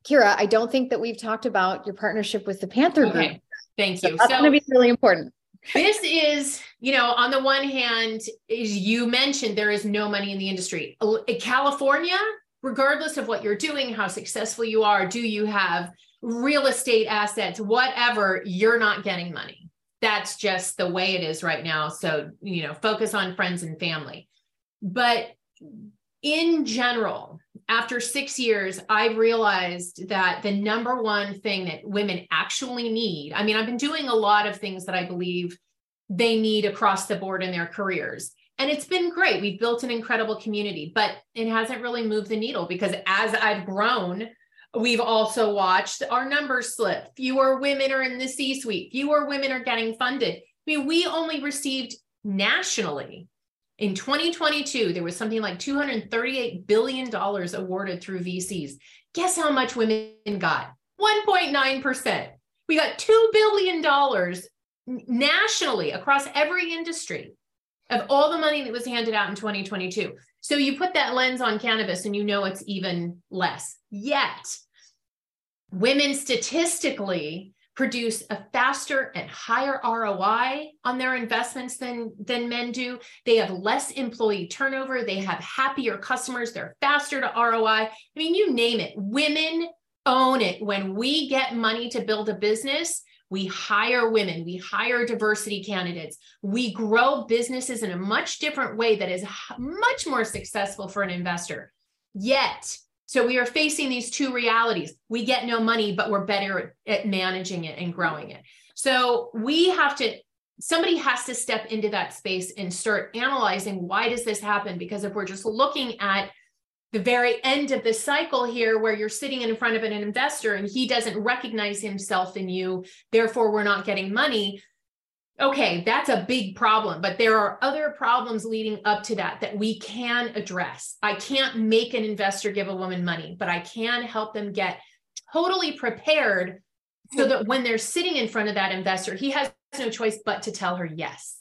Kyra, I don't think that we've talked about your partnership with the Panther okay. Group. Thank you. So that's so, going to be really important this is, you know, on the one hand, as you mentioned there is no money in the industry. In California, regardless of what you're doing, how successful you are, do you have real estate assets, whatever, you're not getting money. That's just the way it is right now. So, you know, focus on friends and family. But in general, after six years, I realized that the number one thing that women actually need I mean, I've been doing a lot of things that I believe they need across the board in their careers. And it's been great. We've built an incredible community, but it hasn't really moved the needle because as I've grown, we've also watched our numbers slip. Fewer women are in the C suite, fewer women are getting funded. I mean, we only received nationally in 2022, there was something like $238 billion awarded through VCs. Guess how much women got? 1.9%. We got $2 billion nationally across every industry of all the money that was handed out in 2022. So you put that lens on cannabis and you know it's even less. Yet, women statistically produce a faster and higher ROI on their investments than, than men do. They have less employee turnover. They have happier customers. They're faster to ROI. I mean, you name it. Women own it. When we get money to build a business, we hire women, we hire diversity candidates, we grow businesses in a much different way that is much more successful for an investor. Yet, so we are facing these two realities. We get no money, but we're better at managing it and growing it. So we have to somebody has to step into that space and start analyzing why does this happen because if we're just looking at the very end of the cycle here where you're sitting in front of an investor and he doesn't recognize himself in you therefore we're not getting money okay, that's a big problem, but there are other problems leading up to that that we can address. I can't make an investor give a woman money, but I can help them get totally prepared so that when they're sitting in front of that investor, he has no choice but to tell her yes.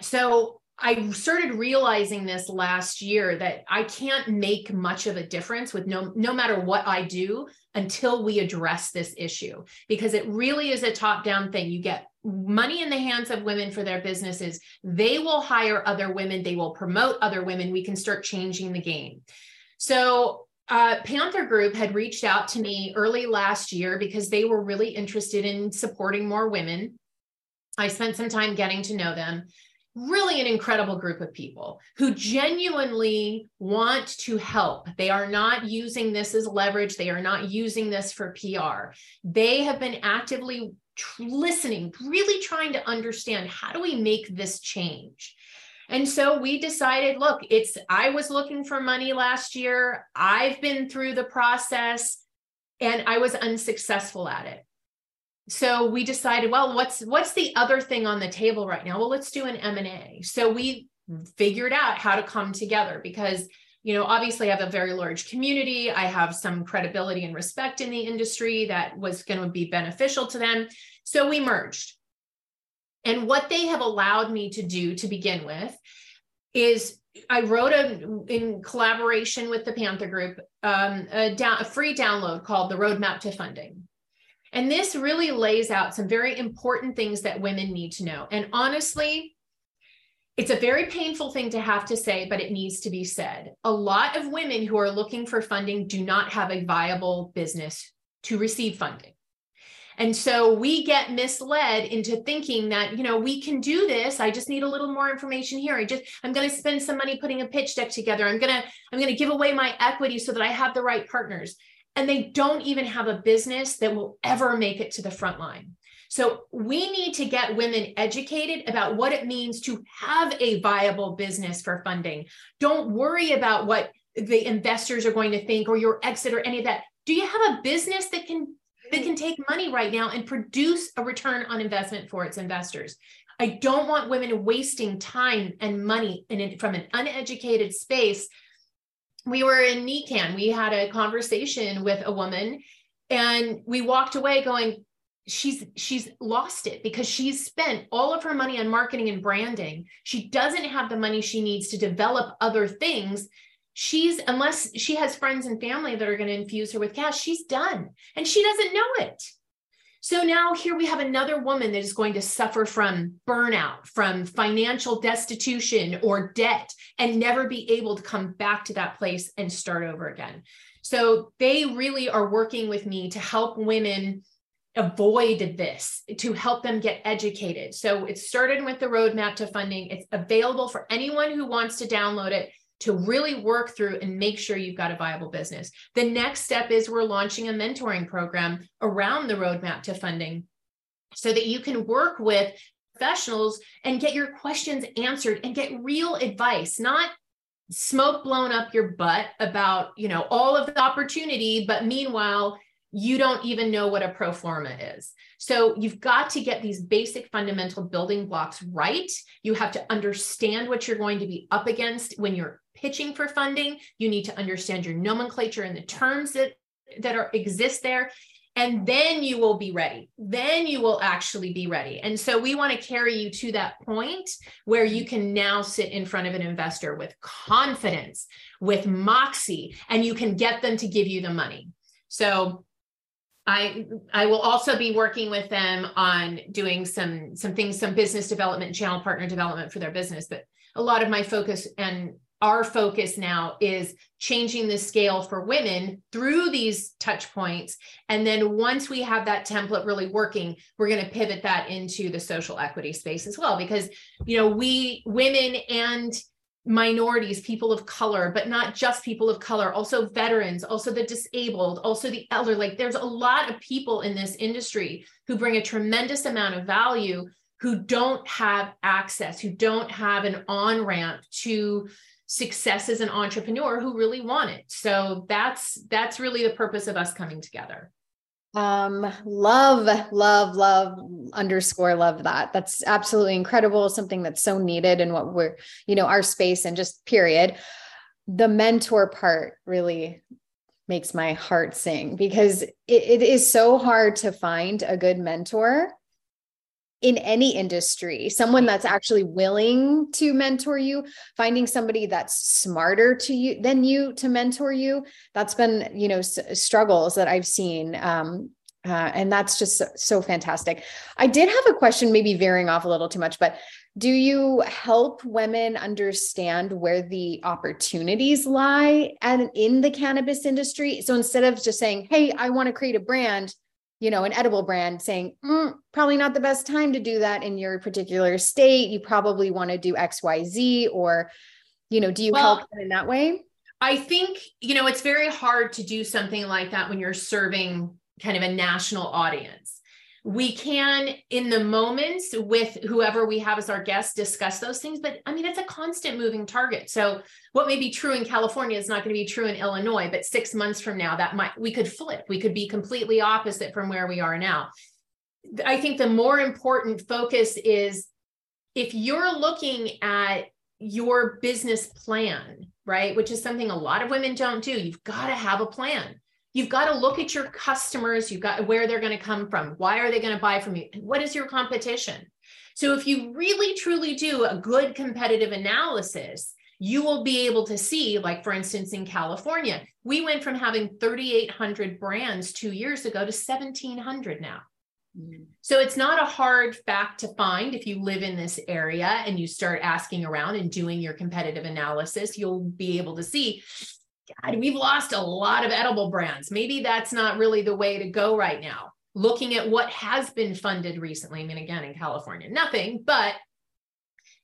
So I started realizing this last year that I can't make much of a difference with no no matter what I do until we address this issue because it really is a top down thing. You get money in the hands of women for their businesses, they will hire other women, they will promote other women. We can start changing the game. So, uh, Panther Group had reached out to me early last year because they were really interested in supporting more women. I spent some time getting to know them. Really, an incredible group of people who genuinely want to help. They are not using this as leverage. They are not using this for PR. They have been actively listening, really trying to understand how do we make this change? And so we decided, look, it's, I was looking for money last year. I've been through the process and I was unsuccessful at it. so we decided well what's what's the other thing on the table right now well let's do an m&a so we figured out how to come together because you know obviously i have a very large community i have some credibility and respect in the industry that was going to be beneficial to them so we merged and what they have allowed me to do to begin with is I wrote a in collaboration with the Panther Group um, a, down, a free download called the Roadmap to Funding. And this really lays out some very important things that women need to know. And honestly, it's a very painful thing to have to say, but it needs to be said. A lot of women who are looking for funding do not have a viable business to receive funding. And so we get misled into thinking that, you know, we can do this. I just need a little more information here. I just, I'm going to spend some money putting a pitch deck together. I'm going to, I'm going to give away my equity so that I have the right partners. And they don't even have a business that will ever make it to the front line. So we need to get women educated about what it means to have a viable business for funding. Don't worry about what the investors are going to think or your exit or any of that. Do you have a business that can that can take money right now and produce a return on investment for its investors. I don't want women wasting time and money in, from an uneducated space. We were in NECANN. We had a conversation with a woman and we walked away going, she's she's lost it because she's spent all of her money on marketing and branding. She doesn't have the money she needs to develop other things. She's unless she has friends and family that are going to infuse her with cash she's done and she doesn't know it. So now here we have another woman that is going to suffer from burnout from financial destitution or debt and never be able to come back to that place and start over again. So they really are working with me to help women avoid this to help them get educated so it started with the roadmap to funding it's available for anyone who wants to download it to really work through and make sure you've got a viable business. The next step is we're launching a mentoring program around the roadmap to funding so that you can work with professionals and get your questions answered and get real advice, not smoke blown up your butt about, you know, all of the opportunity, but meanwhile, you don't even know what a pro forma is. So you've got to get these basic fundamental building blocks right. You have to understand what you're going to be up against when you're pitching for funding. You need to understand your nomenclature and the terms that that are exist there and then you will be ready. Then you will actually be ready. And so we want to carry you to that point where you can now sit in front of an investor with confidence, with moxie, and you can get them to give you the money. So I I will also be working with them on doing some some things, some business development, channel partner development for their business. But a lot of my focus and our focus now is changing the scale for women through these touch points. And then once we have that template really working, we're going to pivot that into the social equity space as well. Because, you know, we women and minorities, people of color, but not just people of color, also veterans, also the disabled, also the elder. Like there's a lot of people in this industry who bring a tremendous amount of value who don't have access, who don't have an on ramp to success as an entrepreneur who really want it. So that's that's really the purpose of us coming together. Um, love, love, love, underscore love that. That's absolutely incredible. Something that's so needed in what we're, you know, our space and just period. The mentor part really makes my heart sing because it, it is so hard to find a good mentor in any industry someone that's actually willing to mentor you finding somebody that's smarter to you than you to mentor you that's been you know s- struggles that i've seen um, uh, and that's just so, so fantastic. I did have a question maybe veering off a little too much but do you help women understand where the opportunities lie and in the cannabis industry? So instead of just saying hey i want to create a brand you know, an edible brand saying, mm, probably not the best time to do that in your particular state. You probably want to do XYZ or, you know, do you well, help in that way? I think, you know, it's very hard to do something like that when you're serving kind of a national audience we can in the moments with whoever we have as our guest discuss those things but i mean it's a constant moving target. So what may be true in california is not going to be true in illinois but six months from now that might we could flip. We could be completely opposite from where we are now. I think the more important focus is if you're looking at your business plan, right, which is something a lot of women don't do, you've got to have a plan. You've got to look at your customers, you've got where they're going to come from, why are they going to buy from you, and what is your competition? So if you really truly do a good competitive analysis, you will be able to see, like for instance, in California, we went from having 3,800 brands two years ago to 1,700 now. Mm. So it's not a hard fact to find if you live in this area and you start asking around and doing your competitive analysis, you'll be able to see, God, we've lost a lot of edible brands. Maybe that's not really the way to go right now. Looking at what has been funded recently, I mean, again, in California, nothing, but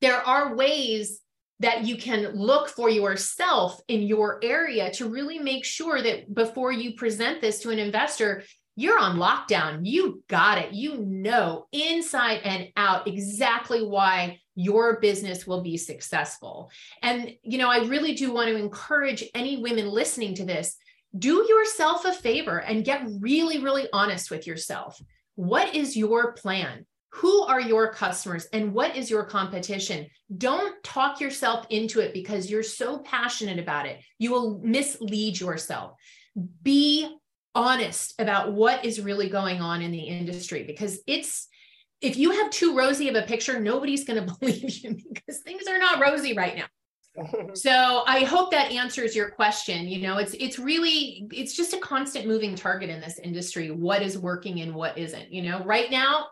there are ways that you can look for yourself in your area to really make sure that before you present this to an investor, you're on lockdown. You got it. You know inside and out exactly why your business will be successful. And, you know, I really do want to encourage any women listening to this do yourself a favor and get really, really honest with yourself. What is your plan? Who are your customers and what is your competition? Don't talk yourself into it because you're so passionate about it. You will mislead yourself. Be honest about what is really going on in the industry because it's if you have too rosy of a picture nobody's going to believe you because things are not rosy right now. So i hope that answers your question. You know it's it's really it's just a constant moving target in this industry what is working and what isn't you know? Right now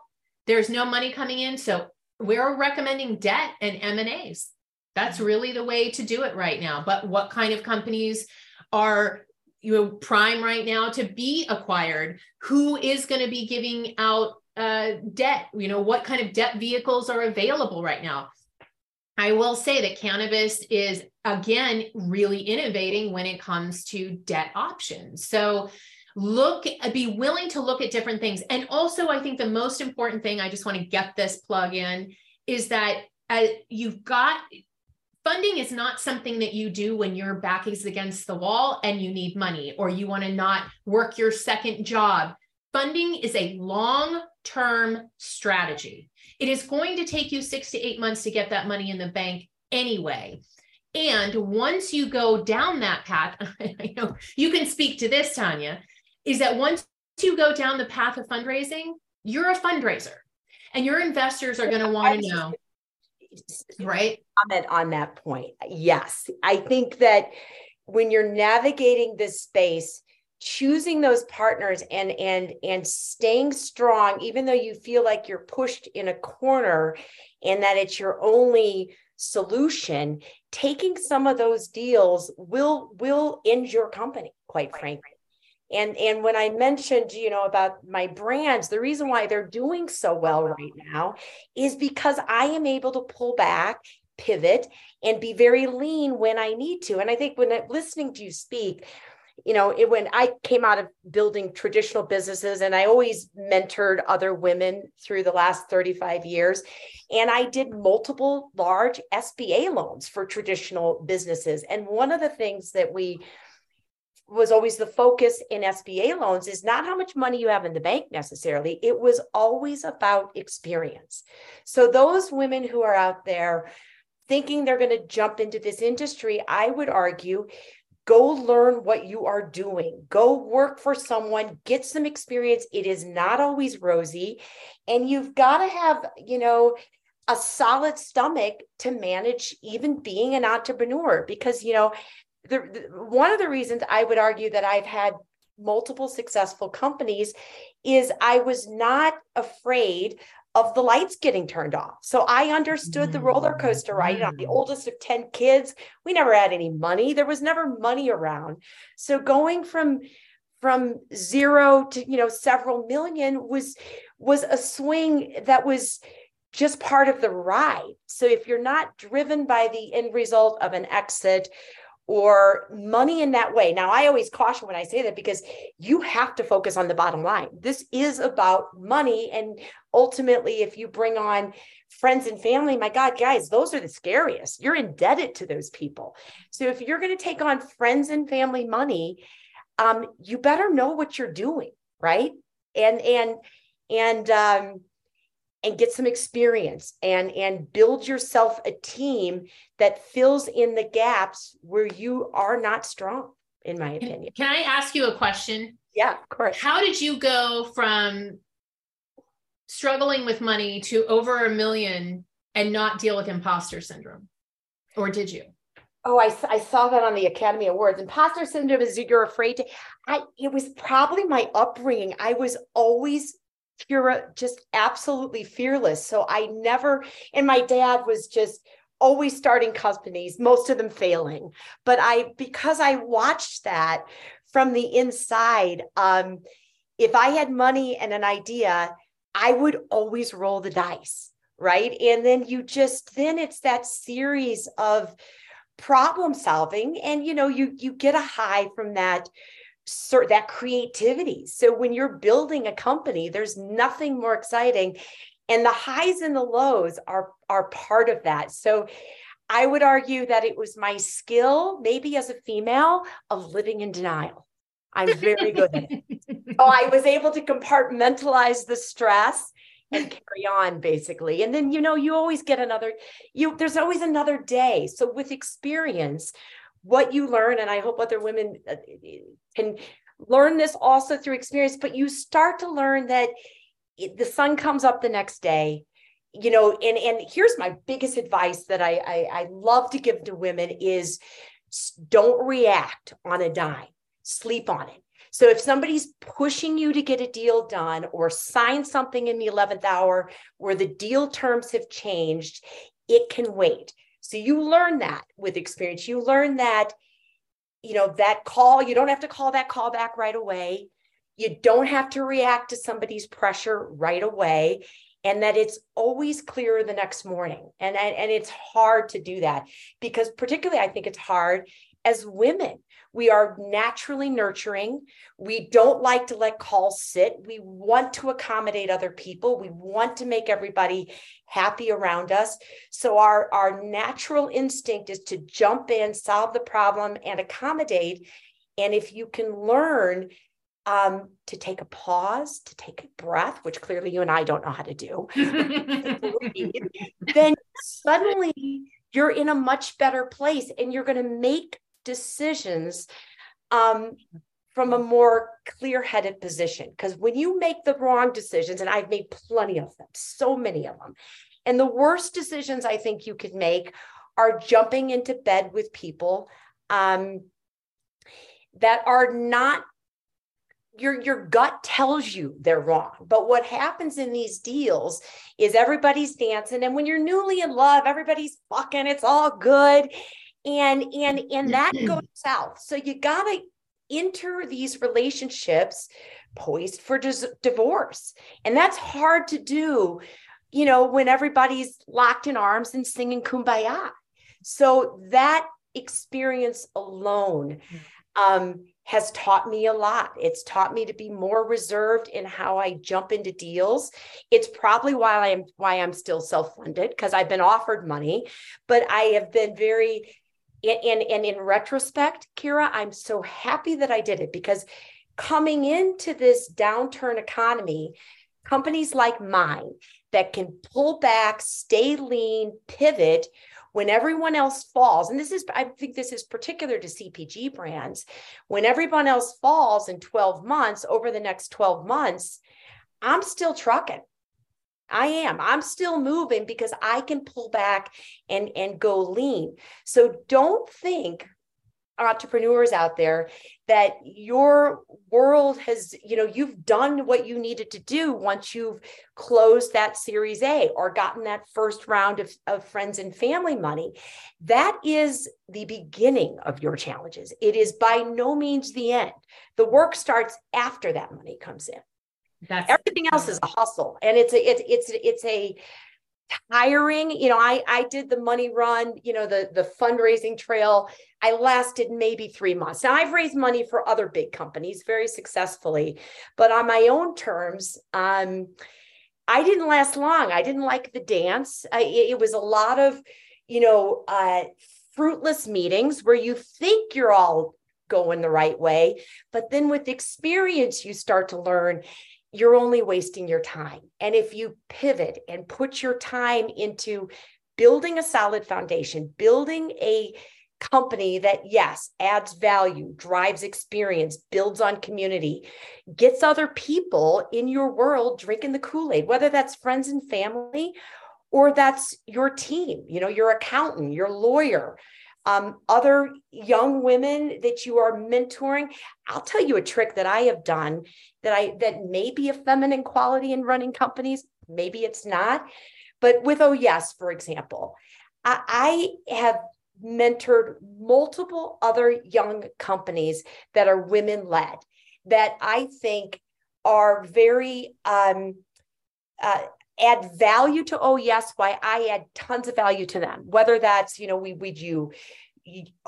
there's no money coming in so we're recommending debt and m&as that's mm-hmm. really the way to do it right now but what kind of companies are you know prime right now to be acquired? Who is going to be giving out uh, debt you know what kind of debt vehicles are available right now. I will say that cannabis is again really innovating when it comes to debt options. So look be willing to look at different things. And also i think the most important thing i just want to get this plug in is that uh, you've got funding is not something that you do when your back is against the wall and you need money or you want to not work your second job. Funding is a long term strategy. It is going to take you six to eight months to get that money in the bank anyway. And once you go down that path, I know you can speak to this, Tanya, is that once you go down the path of fundraising, you're a fundraiser. And your investors are going to want to know. Right? Comment on that point. Yes. I think that when you're navigating this space choosing those partners and and and staying strong even though you feel like you're pushed in a corner and that it's your only solution taking some of those deals will will end your company quite frankly. and and when i mentioned you know about my brands the reason why they're doing so well right now is because i am able to pull back pivot and be very lean when i need to. And i think when I'm listening to you speak you know it, when i came out of building traditional businesses and i always mentored other women through the last 35 years and i did multiple large sba loans for traditional businesses and one of the things that we was always the focus in SBA loans is not how much money you have in the bank necessarily. It was always about experience. So, those women who are out there thinking they're going to jump into this industry, I would argue go learn what you are doing, go work for someone, get some experience. It is not always rosy. And you've got to have, you know, a solid stomach to manage even being an entrepreneur because you know the, the, one of the reasons I would argue that I've had multiple successful companies is I was not afraid of the lights getting turned off. So I understood the roller coaster ride. I'm the mm-hmm. oldest of 10 kids. We never had any money. There was never money around. So going from from zero to you know several million was was a swing that was just part of the ride. So if you're not driven by the end result of an exit or money in that way. Now, I always caution when I say that because you have to focus on the bottom line. This is about money. And ultimately, if you bring on friends and family, my God, guys, those are the scariest. You're indebted to those people. So if you're going to take on friends and family money, um, you better know what you're doing, right? And, and, and um, and get some experience and and build yourself a team that fills in the gaps where you are not strong in my opinion can i ask you a question yeah of course how did you go from struggling with money to over a million and not deal with imposter syndrome or did you Oh, I, I saw that on the Academy Awards. Imposter syndrome is you're afraid to. I it was probably my upbringing. I was always pure, just absolutely fearless. So I never, and my dad was just always starting companies, most of them failing. But I, because I watched that from the inside, um, if I had money and an idea, I would always roll the dice, right? And then you just, then it's that series of problem solving and you know you you get a high from that that creativity. So when you're building a company, there's nothing more exciting. And the highs and the lows are, are part of that. So I would argue that it was my skill, maybe as a female, of living in denial. I'm very good at it. So I was able to compartmentalize the stress and carry on basically. And then, you know, you always get another, you there's always another day. So with experience, what you learn, and I hope other women uh, can learn this also through experience, but you start to learn that the sun comes up the next day you know and and here's my biggest advice that I, I i, love to give to women is don't react on a dime sleep on it. So if somebody's pushing you to get a deal done or sign something in the 11th hour where the deal terms have changed it can wait so you learn that with experience. You learn that, you know, that call, you don't have to call that call back right away. You don't have to react to somebody's pressure right away. And that it's always clearer the next morning. And, and, and it's hard to do that because, particularly, I think it's hard as women we are naturally nurturing. We don't like to let calls sit. We want to accommodate other people. We want to make everybody happy around us. So our, our natural instinct is to jump in, solve the problem, and accommodate. And if you can learn um, to take a pause, to take a breath, which clearly you and I don't know how to do, then suddenly you're in a much better place and you're going to make decisions um, from a more clear headed position. Because when you make the wrong decisions, and I've made plenty of them, so many of them, and the worst decisions I think you could make are jumping into bed with people um, that are not your your gut tells you they're wrong but what happens in these deals is everybody's dancing and when you're newly in love everybody's fucking it's all good and and and that goes south. So you got to enter these relationships poised for dis- divorce. And that's hard to do you know when everybody's locked in arms and singing kumbaya. So that experience alone um, has taught me a lot. It's taught me to be more reserved in how I jump into deals. It's probably why I'm why I'm still self-funded because I've been offered money, but I have been very and, and in retrospect, Kyra, I'm so happy that I did it because coming into this downturn economy, companies like mine that can pull back, stay lean, pivot when everyone else falls, and this is, I think this is particular to CPG brands, when everyone else falls in 12 months, over the next 12 months, I'm still trucking. I am. I'm still moving because I can pull back and and go lean. So don't think entrepreneurs out there that your world has you know you've done what you needed to do once you've closed that series a or gotten that first round of, of friends and family money that is the beginning of your challenges it is by no means the end the work starts after that money comes in that's everything else is a hustle and it's a it's it's it's a tiring you know i i did the money run you know the the fundraising trail. I lasted maybe three months. Now i've raised money for other big companies very successfully but on my own terms um i didn't last long. I didn't like the dance. I, it was a lot of you know uh fruitless meetings where you think you're all going the right way but then with experience you start to learn you're only wasting your time. And if you pivot and put your time into building a solid foundation, building a company that, yes, adds value, drives experience, builds on community, gets other people in your world drinking the Kool Aid, whether that's friends and family or that's your team, you know, your accountant, your lawyer, um, other young women that you are mentoring. I'll tell you a trick that I have done that I that may be a feminine quality in running companies, maybe it's not. But with Oh Yes, for example, I, I have mentored multiple other young companies that are women led that I think are very um, uh, add value to oh yes why i add tons of value to them. Whether that's you know we we do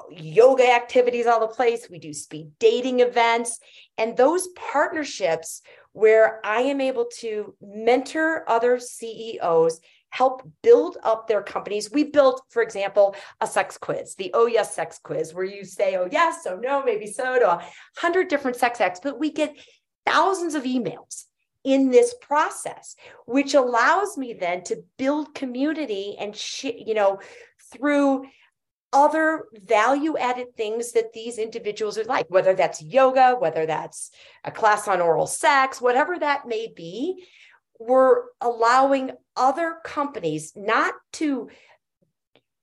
yoga activities all the place. We do speed dating events. And those partnerships where i am able to mentor other ceos help build up their companies. We built, for example, a sex quiz, the Oh Yes Sex Quiz, where you say, oh yes, oh no, maybe so, to a hundred different sex acts, but we get thousands of emails in this process, which allows me then to build community and, sh- you know, through other value added things that these individuals are like, whether that's yoga, whether that's a class on oral sex, whatever that may be, we're allowing other companies not to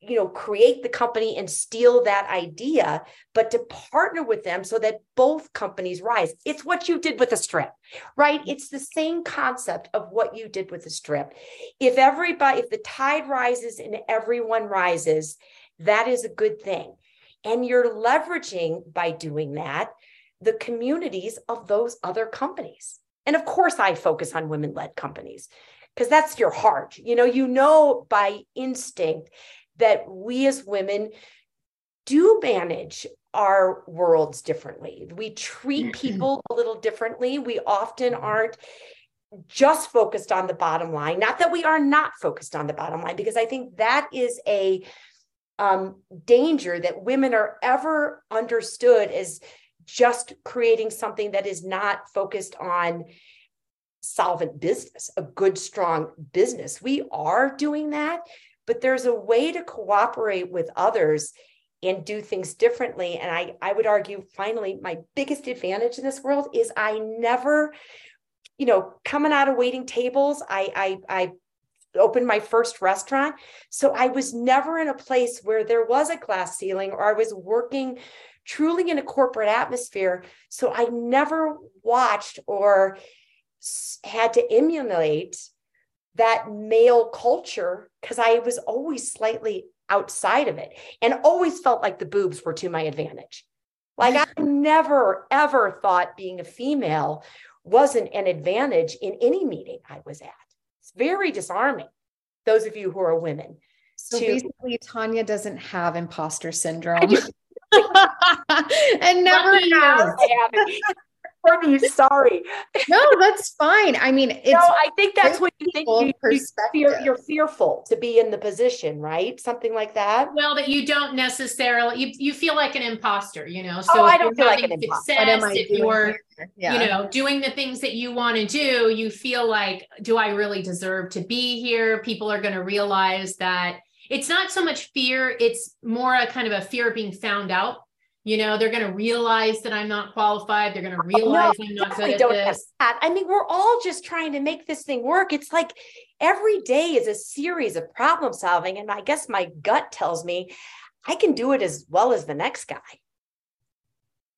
you know create the company and steal that idea but to partner with them so that both companies rise. It's what you did with the strip right? It's the same concept of what you did with the strip. If everybody if the tide rises and everyone rises that is a good thing. And you're leveraging by doing that the communities of those other companies. And of course i focus on women led companies because that's your heart. You know you know by instinct that we as women do manage our worlds differently. We treat mm-hmm. people a little differently. We often aren't just focused on the bottom line. Not that we are not focused on the bottom line, because I think that is a um, danger that women are ever understood as just creating something that is not focused on solvent business, a good, strong business. We are doing that, but there's a way to cooperate with others and do things differently. And I, I would argue, finally, my biggest advantage in this world is I never, you know, coming out of waiting tables, I, I, I opened my first restaurant. So I was never in a place where there was a glass ceiling or I was working truly in a corporate atmosphere. So I never watched or had to emulate that male culture because I was always slightly outside of it and always felt like the boobs were to my advantage. Like I never, ever thought being a female wasn't an advantage in any meeting I was at. It's very disarming, those of you who are women. So to, basically, Tanya doesn't have imposter syndrome. and never has. Me. Sorry. no, that's fine. I mean, it's no, I think that's what you think. You, you you're fearful to be in the position, right? Something like that. Well, that you don't necessarily you, you feel like an imposter, you know. So oh, I don't feel like an imposter. Success, if you're yeah. you know doing the things that you want to do, you feel like, do I really deserve to be here? People are going to realize that it's not so much fear; it's more a kind of a fear of being found out you know they're going to realize that i'm not qualified they're going to realize no, i'm not good at don't this that. i mean we're all just trying to make this thing work it's like every day is a series of problem solving and i guess my gut tells me i can do it as well as the next guy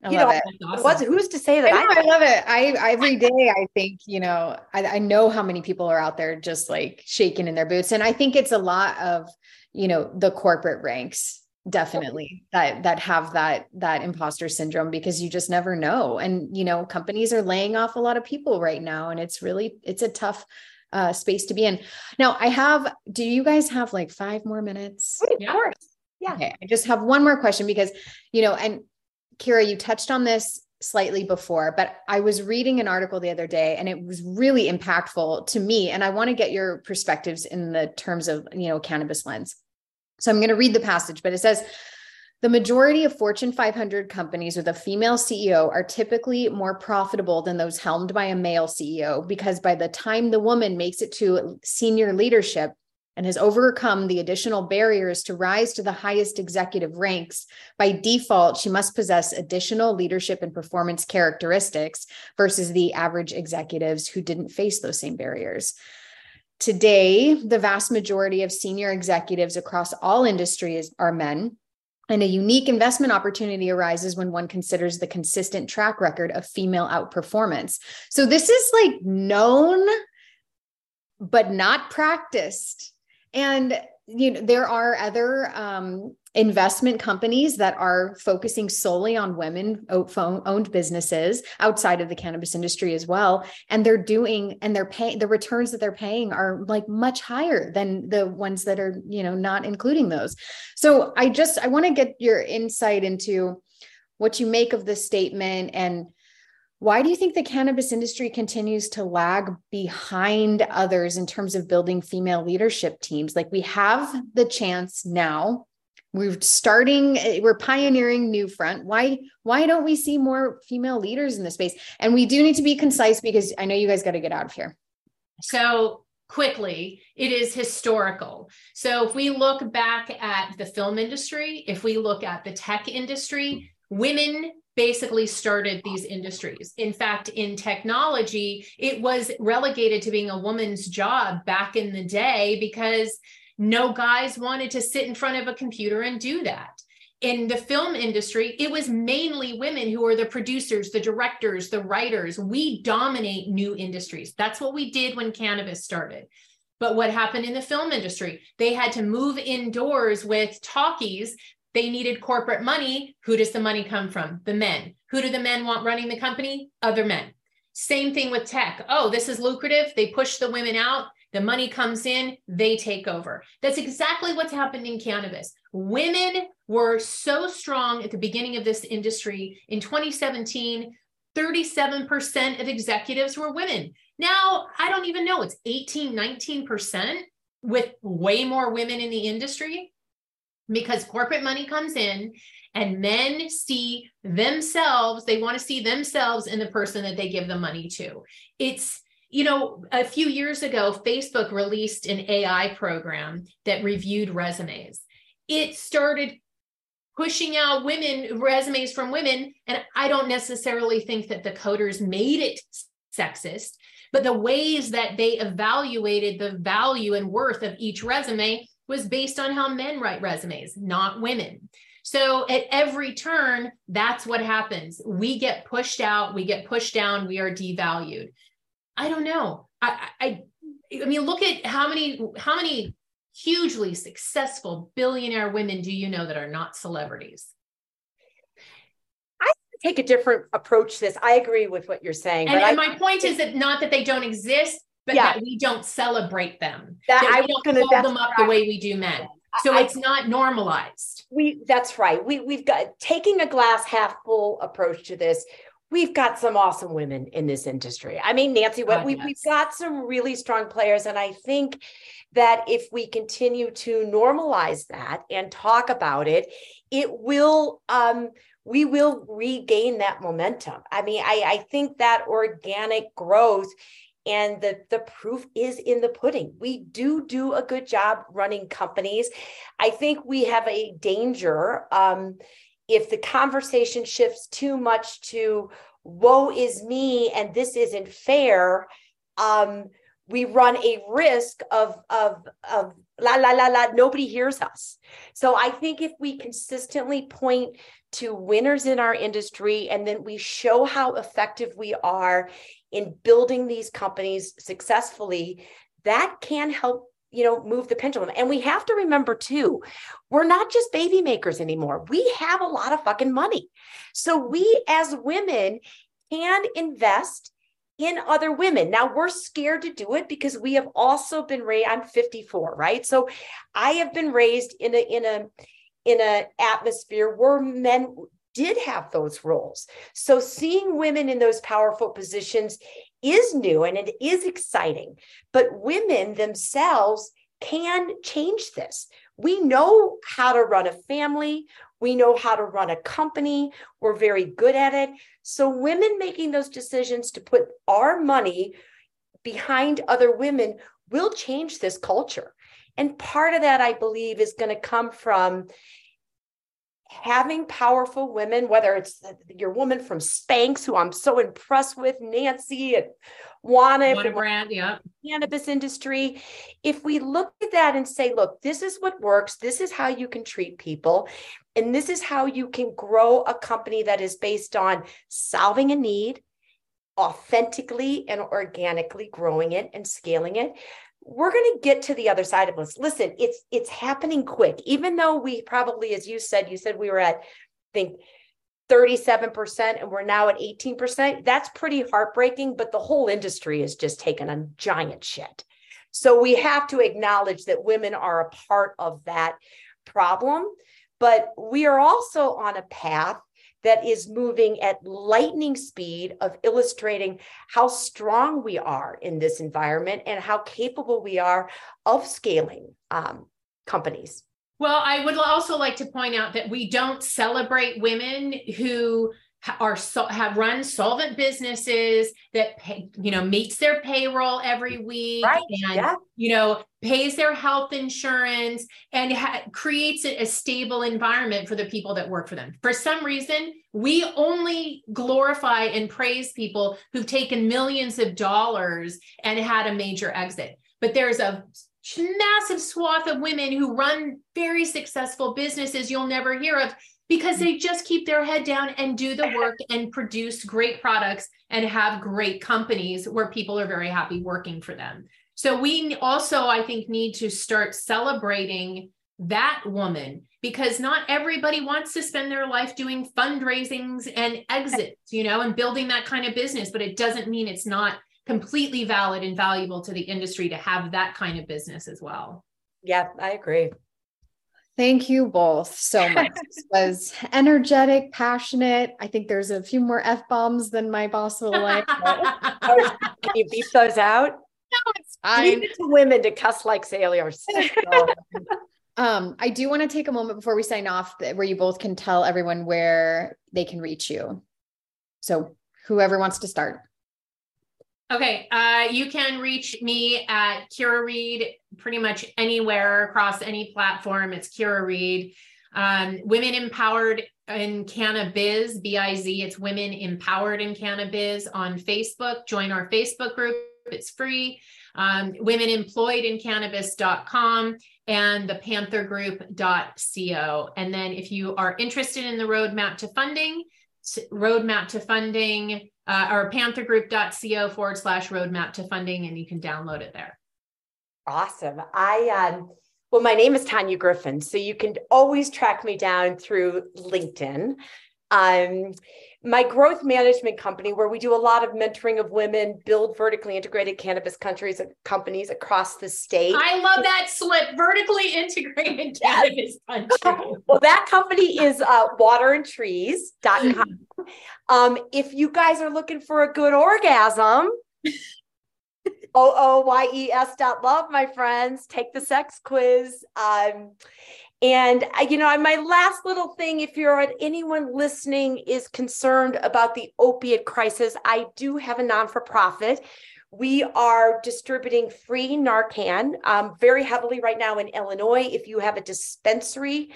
I you know, it. Awesome. What's, who's to say that? I, know, I, I love it. I every day I think you know I, I know how many people are out there just like shaking in their boots, and I think it's a lot of you know the corporate ranks definitely. That that have that that imposter syndrome because you just never know. And you know companies are laying off a lot of people right now and it's really it's a tough uh space to be in. Now i have do you guys have like five more minutes? Of course. Yeah. Okay i just have one more question because you know and Kyra you touched on this slightly before but i was reading an article the other day and it was really impactful to me and i want to get your perspectives in the terms of you know cannabis lens so I'm going to read the passage, but it says, The majority of Fortune 500 companies with a female CEO are typically more profitable than those helmed by a male CEO because by the time the woman makes it to senior leadership, and has overcome the additional barriers to rise to the highest executive ranks, by default, she must possess additional leadership and performance characteristics versus the average executives who didn't face those same barriers. Today, the vast majority of senior executives across all industries are men. And a unique investment opportunity arises when one considers the consistent track record of female outperformance. So, this is like known, but not practiced and you know there are other um, investment companies that are focusing solely on women owned businesses outside of the cannabis industry as well and they're doing and they're paying the returns that they're paying are like much higher than the ones that are you know not including those so i just i want to get your insight into what you make of this statement and why do you think the cannabis industry continues to lag behind others in terms of building female leadership teams? Like we have the chance now. We're starting, we're pioneering new front Why, why don't we see more female leaders in the space? And we do need to be concise because I know you guys got to get out of here. So quickly, it is historical. So if we look back at the film industry, if we look at the tech industry, women basically started these industries. In fact, in technology, it was relegated to being a woman's job back in the day because no guys wanted to sit in front of a computer and do that. In the film industry, it was mainly women who are the producers, the directors, the writers. We dominate new industries. That's what we did when cannabis started. But what happened in the film industry? They had to move indoors with talkies they needed corporate money. Who does the money come from? The men. Who do the men want running the company? Other men. Same thing with tech. Oh, this is lucrative. They push the women out. The money comes in, they take over. That's exactly what's happened in cannabis. Women were so strong at the beginning of this industry. In 2017, 37% of executives were women. Now, I don't even know, it's 18, 19% with way more women in the industry because corporate money comes in and men see themselves, they want to see themselves in the person that they give the money to. It's, you know, a few years ago, Facebook released an AI program that reviewed resumes. It started pushing out women resumes from women and i don't necessarily think that the coders made it sexist but the ways that they evaluated the value and worth of each resume was based on how men write resumes, not women. So at every turn, that's what happens. We get pushed out, we get pushed down, we are devalued. I don't know. I, I, I mean, look at how many, how many hugely successful billionaire women do you know that are not celebrities? I take a different approach to this. I agree with what you're saying. And, and I, my point is that not that they don't exist, but yeah. that we don't celebrate them. That, that I don't gonna, hold them up right. the way we do men. So I, it's not normalized. We that's right. We we've got taking a glass half full approach to this. We've got some awesome women in this industry. I mean, Nancy, what we, we've got some really strong players. And I think that if we continue to normalize that and talk about it, it will um, we will regain that momentum. I mean, I, I think that organic growth and the the proof is in the pudding we do do a good job running companies i think we have a danger um, if the conversation shifts too much to woe is me and this isn't fair um, we run a risk of of of la la la la nobody hears us. So i think if we consistently point to winners in our industry and then we show how effective we are in building these companies successfully that can help you know move the pendulum. And we have to remember too we're not just baby makers anymore. We have a lot of fucking money. So we as women can invest in other women. Now we're scared to do it because we have also been raised i'm 54 right? So i have been raised in a in a in an atmosphere where men did have those roles. So seeing women in those powerful positions is new and it is exciting. But women themselves can change this. We know how to run a family. We know how to run a company. We're very good at it. So, women making those decisions to put our money behind other women will change this culture. And part of that, I believe, is going to come from having powerful women, whether it's your woman from Spanx, who I'm so impressed with, Nancy and Wana, Wana brand, yeah, cannabis industry. If we look at that and say, look, this is what works, this is how you can treat people, and this is how you can grow a company that is based on solving a need, authentically and organically growing it and scaling it we're going to get to the other side of this. Listen it's it's happening quick. Even though we probably as you said you said we were at i think 37% and we're now at 18% that's pretty heartbreaking but the whole industry has just taken a giant shit. So we have to acknowledge that women are a part of that problem but we are also on a path that is moving at lightning speed of illustrating how strong we are in this environment and how capable we are of scaling um, companies. Well, I would also like to point out that we don't celebrate women who are so, have run solvent businesses that pay, you know meets their payroll every week right. and yeah. you know pays their health insurance and ha- creates a, a stable environment for the people that work for them. For some reason, we only glorify and praise people who've taken millions of dollars and had a major exit. But there's a massive swath of women who run very successful businesses you'll never hear of because they just keep their head down and do the work and produce great products and have great companies where people are very happy working for them. So we also, I think, need to start celebrating that woman because not everybody wants to spend their life doing fundraisings and exits, you know, and building that kind of business. But it doesn't mean it's not completely valid and valuable to the industry to have that kind of business as well. Yeah, I agree. Thank you both so much. This was energetic, passionate. I think there's a few more F bombs than my boss will like. oh, can you beep those out? No, it's fine. Leave it to women to cuss like sailors. um, I do want to take a moment before we sign off where you both can tell everyone where they can reach you. So whoever wants to start. Okay, uh, you can reach me at Kyra Reed pretty much anywhere across any platform. It's Kyra Reed. Um, Women Empowered in Cannabis, B-I-Z. It's Women Empowered in Cannabis on Facebook. Join our Facebook group. It's free. Um, women empowered in cannabis.com and the panthergroup.co. And then if you are interested in the roadmap to funding, roadmap to funding uh, or panthergroup.co forward slash roadmap to funding, and you can download it there. Awesome. I, um, well, my name is Tanya Griffin, so you can always track me down through LinkedIn. Um, my growth management company, where we do a lot of mentoring of women, build vertically integrated cannabis countries and companies across the state. I love that slip, vertically integrated cannabis country. well, that company is uh, waterandtrees.com. um, if you guys are looking for a good orgasm, O O Y E S dot love, my friends. Take the sex quiz. Um, and you know, my last little thing, if you're anyone listening is concerned about the opiate crisis, I do have a non-for-profit. We are distributing free Narcan um, very heavily right now in Illinois. If you have a dispensary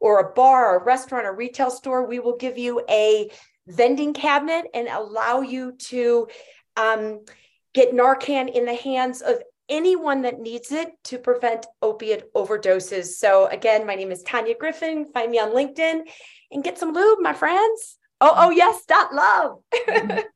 or a bar or a restaurant or retail store, we will give you a vending cabinet and allow you to um, get Narcan in the hands of anyone that needs it to prevent opiate overdoses. So, again, my name is Tanya Griffin. Find me on LinkedIn and get some lube, my friends. Oh, oh, yes, dot love. Mm-hmm.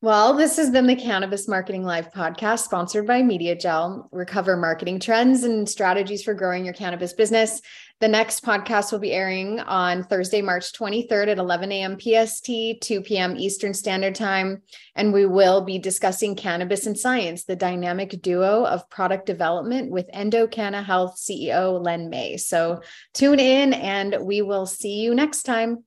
Well, this has been the Cannabis Marketing Live podcast sponsored by MediaJel. We cover marketing trends and strategies for growing your cannabis business. The next podcast will be airing on Thursday, March 23rd at 11 a.m. PST, 2 p.m. Eastern Standard Time. And we will be discussing cannabis and science, the dynamic duo of product development with EndoCanna Health CEO Len May. So tune in and we will see you next time.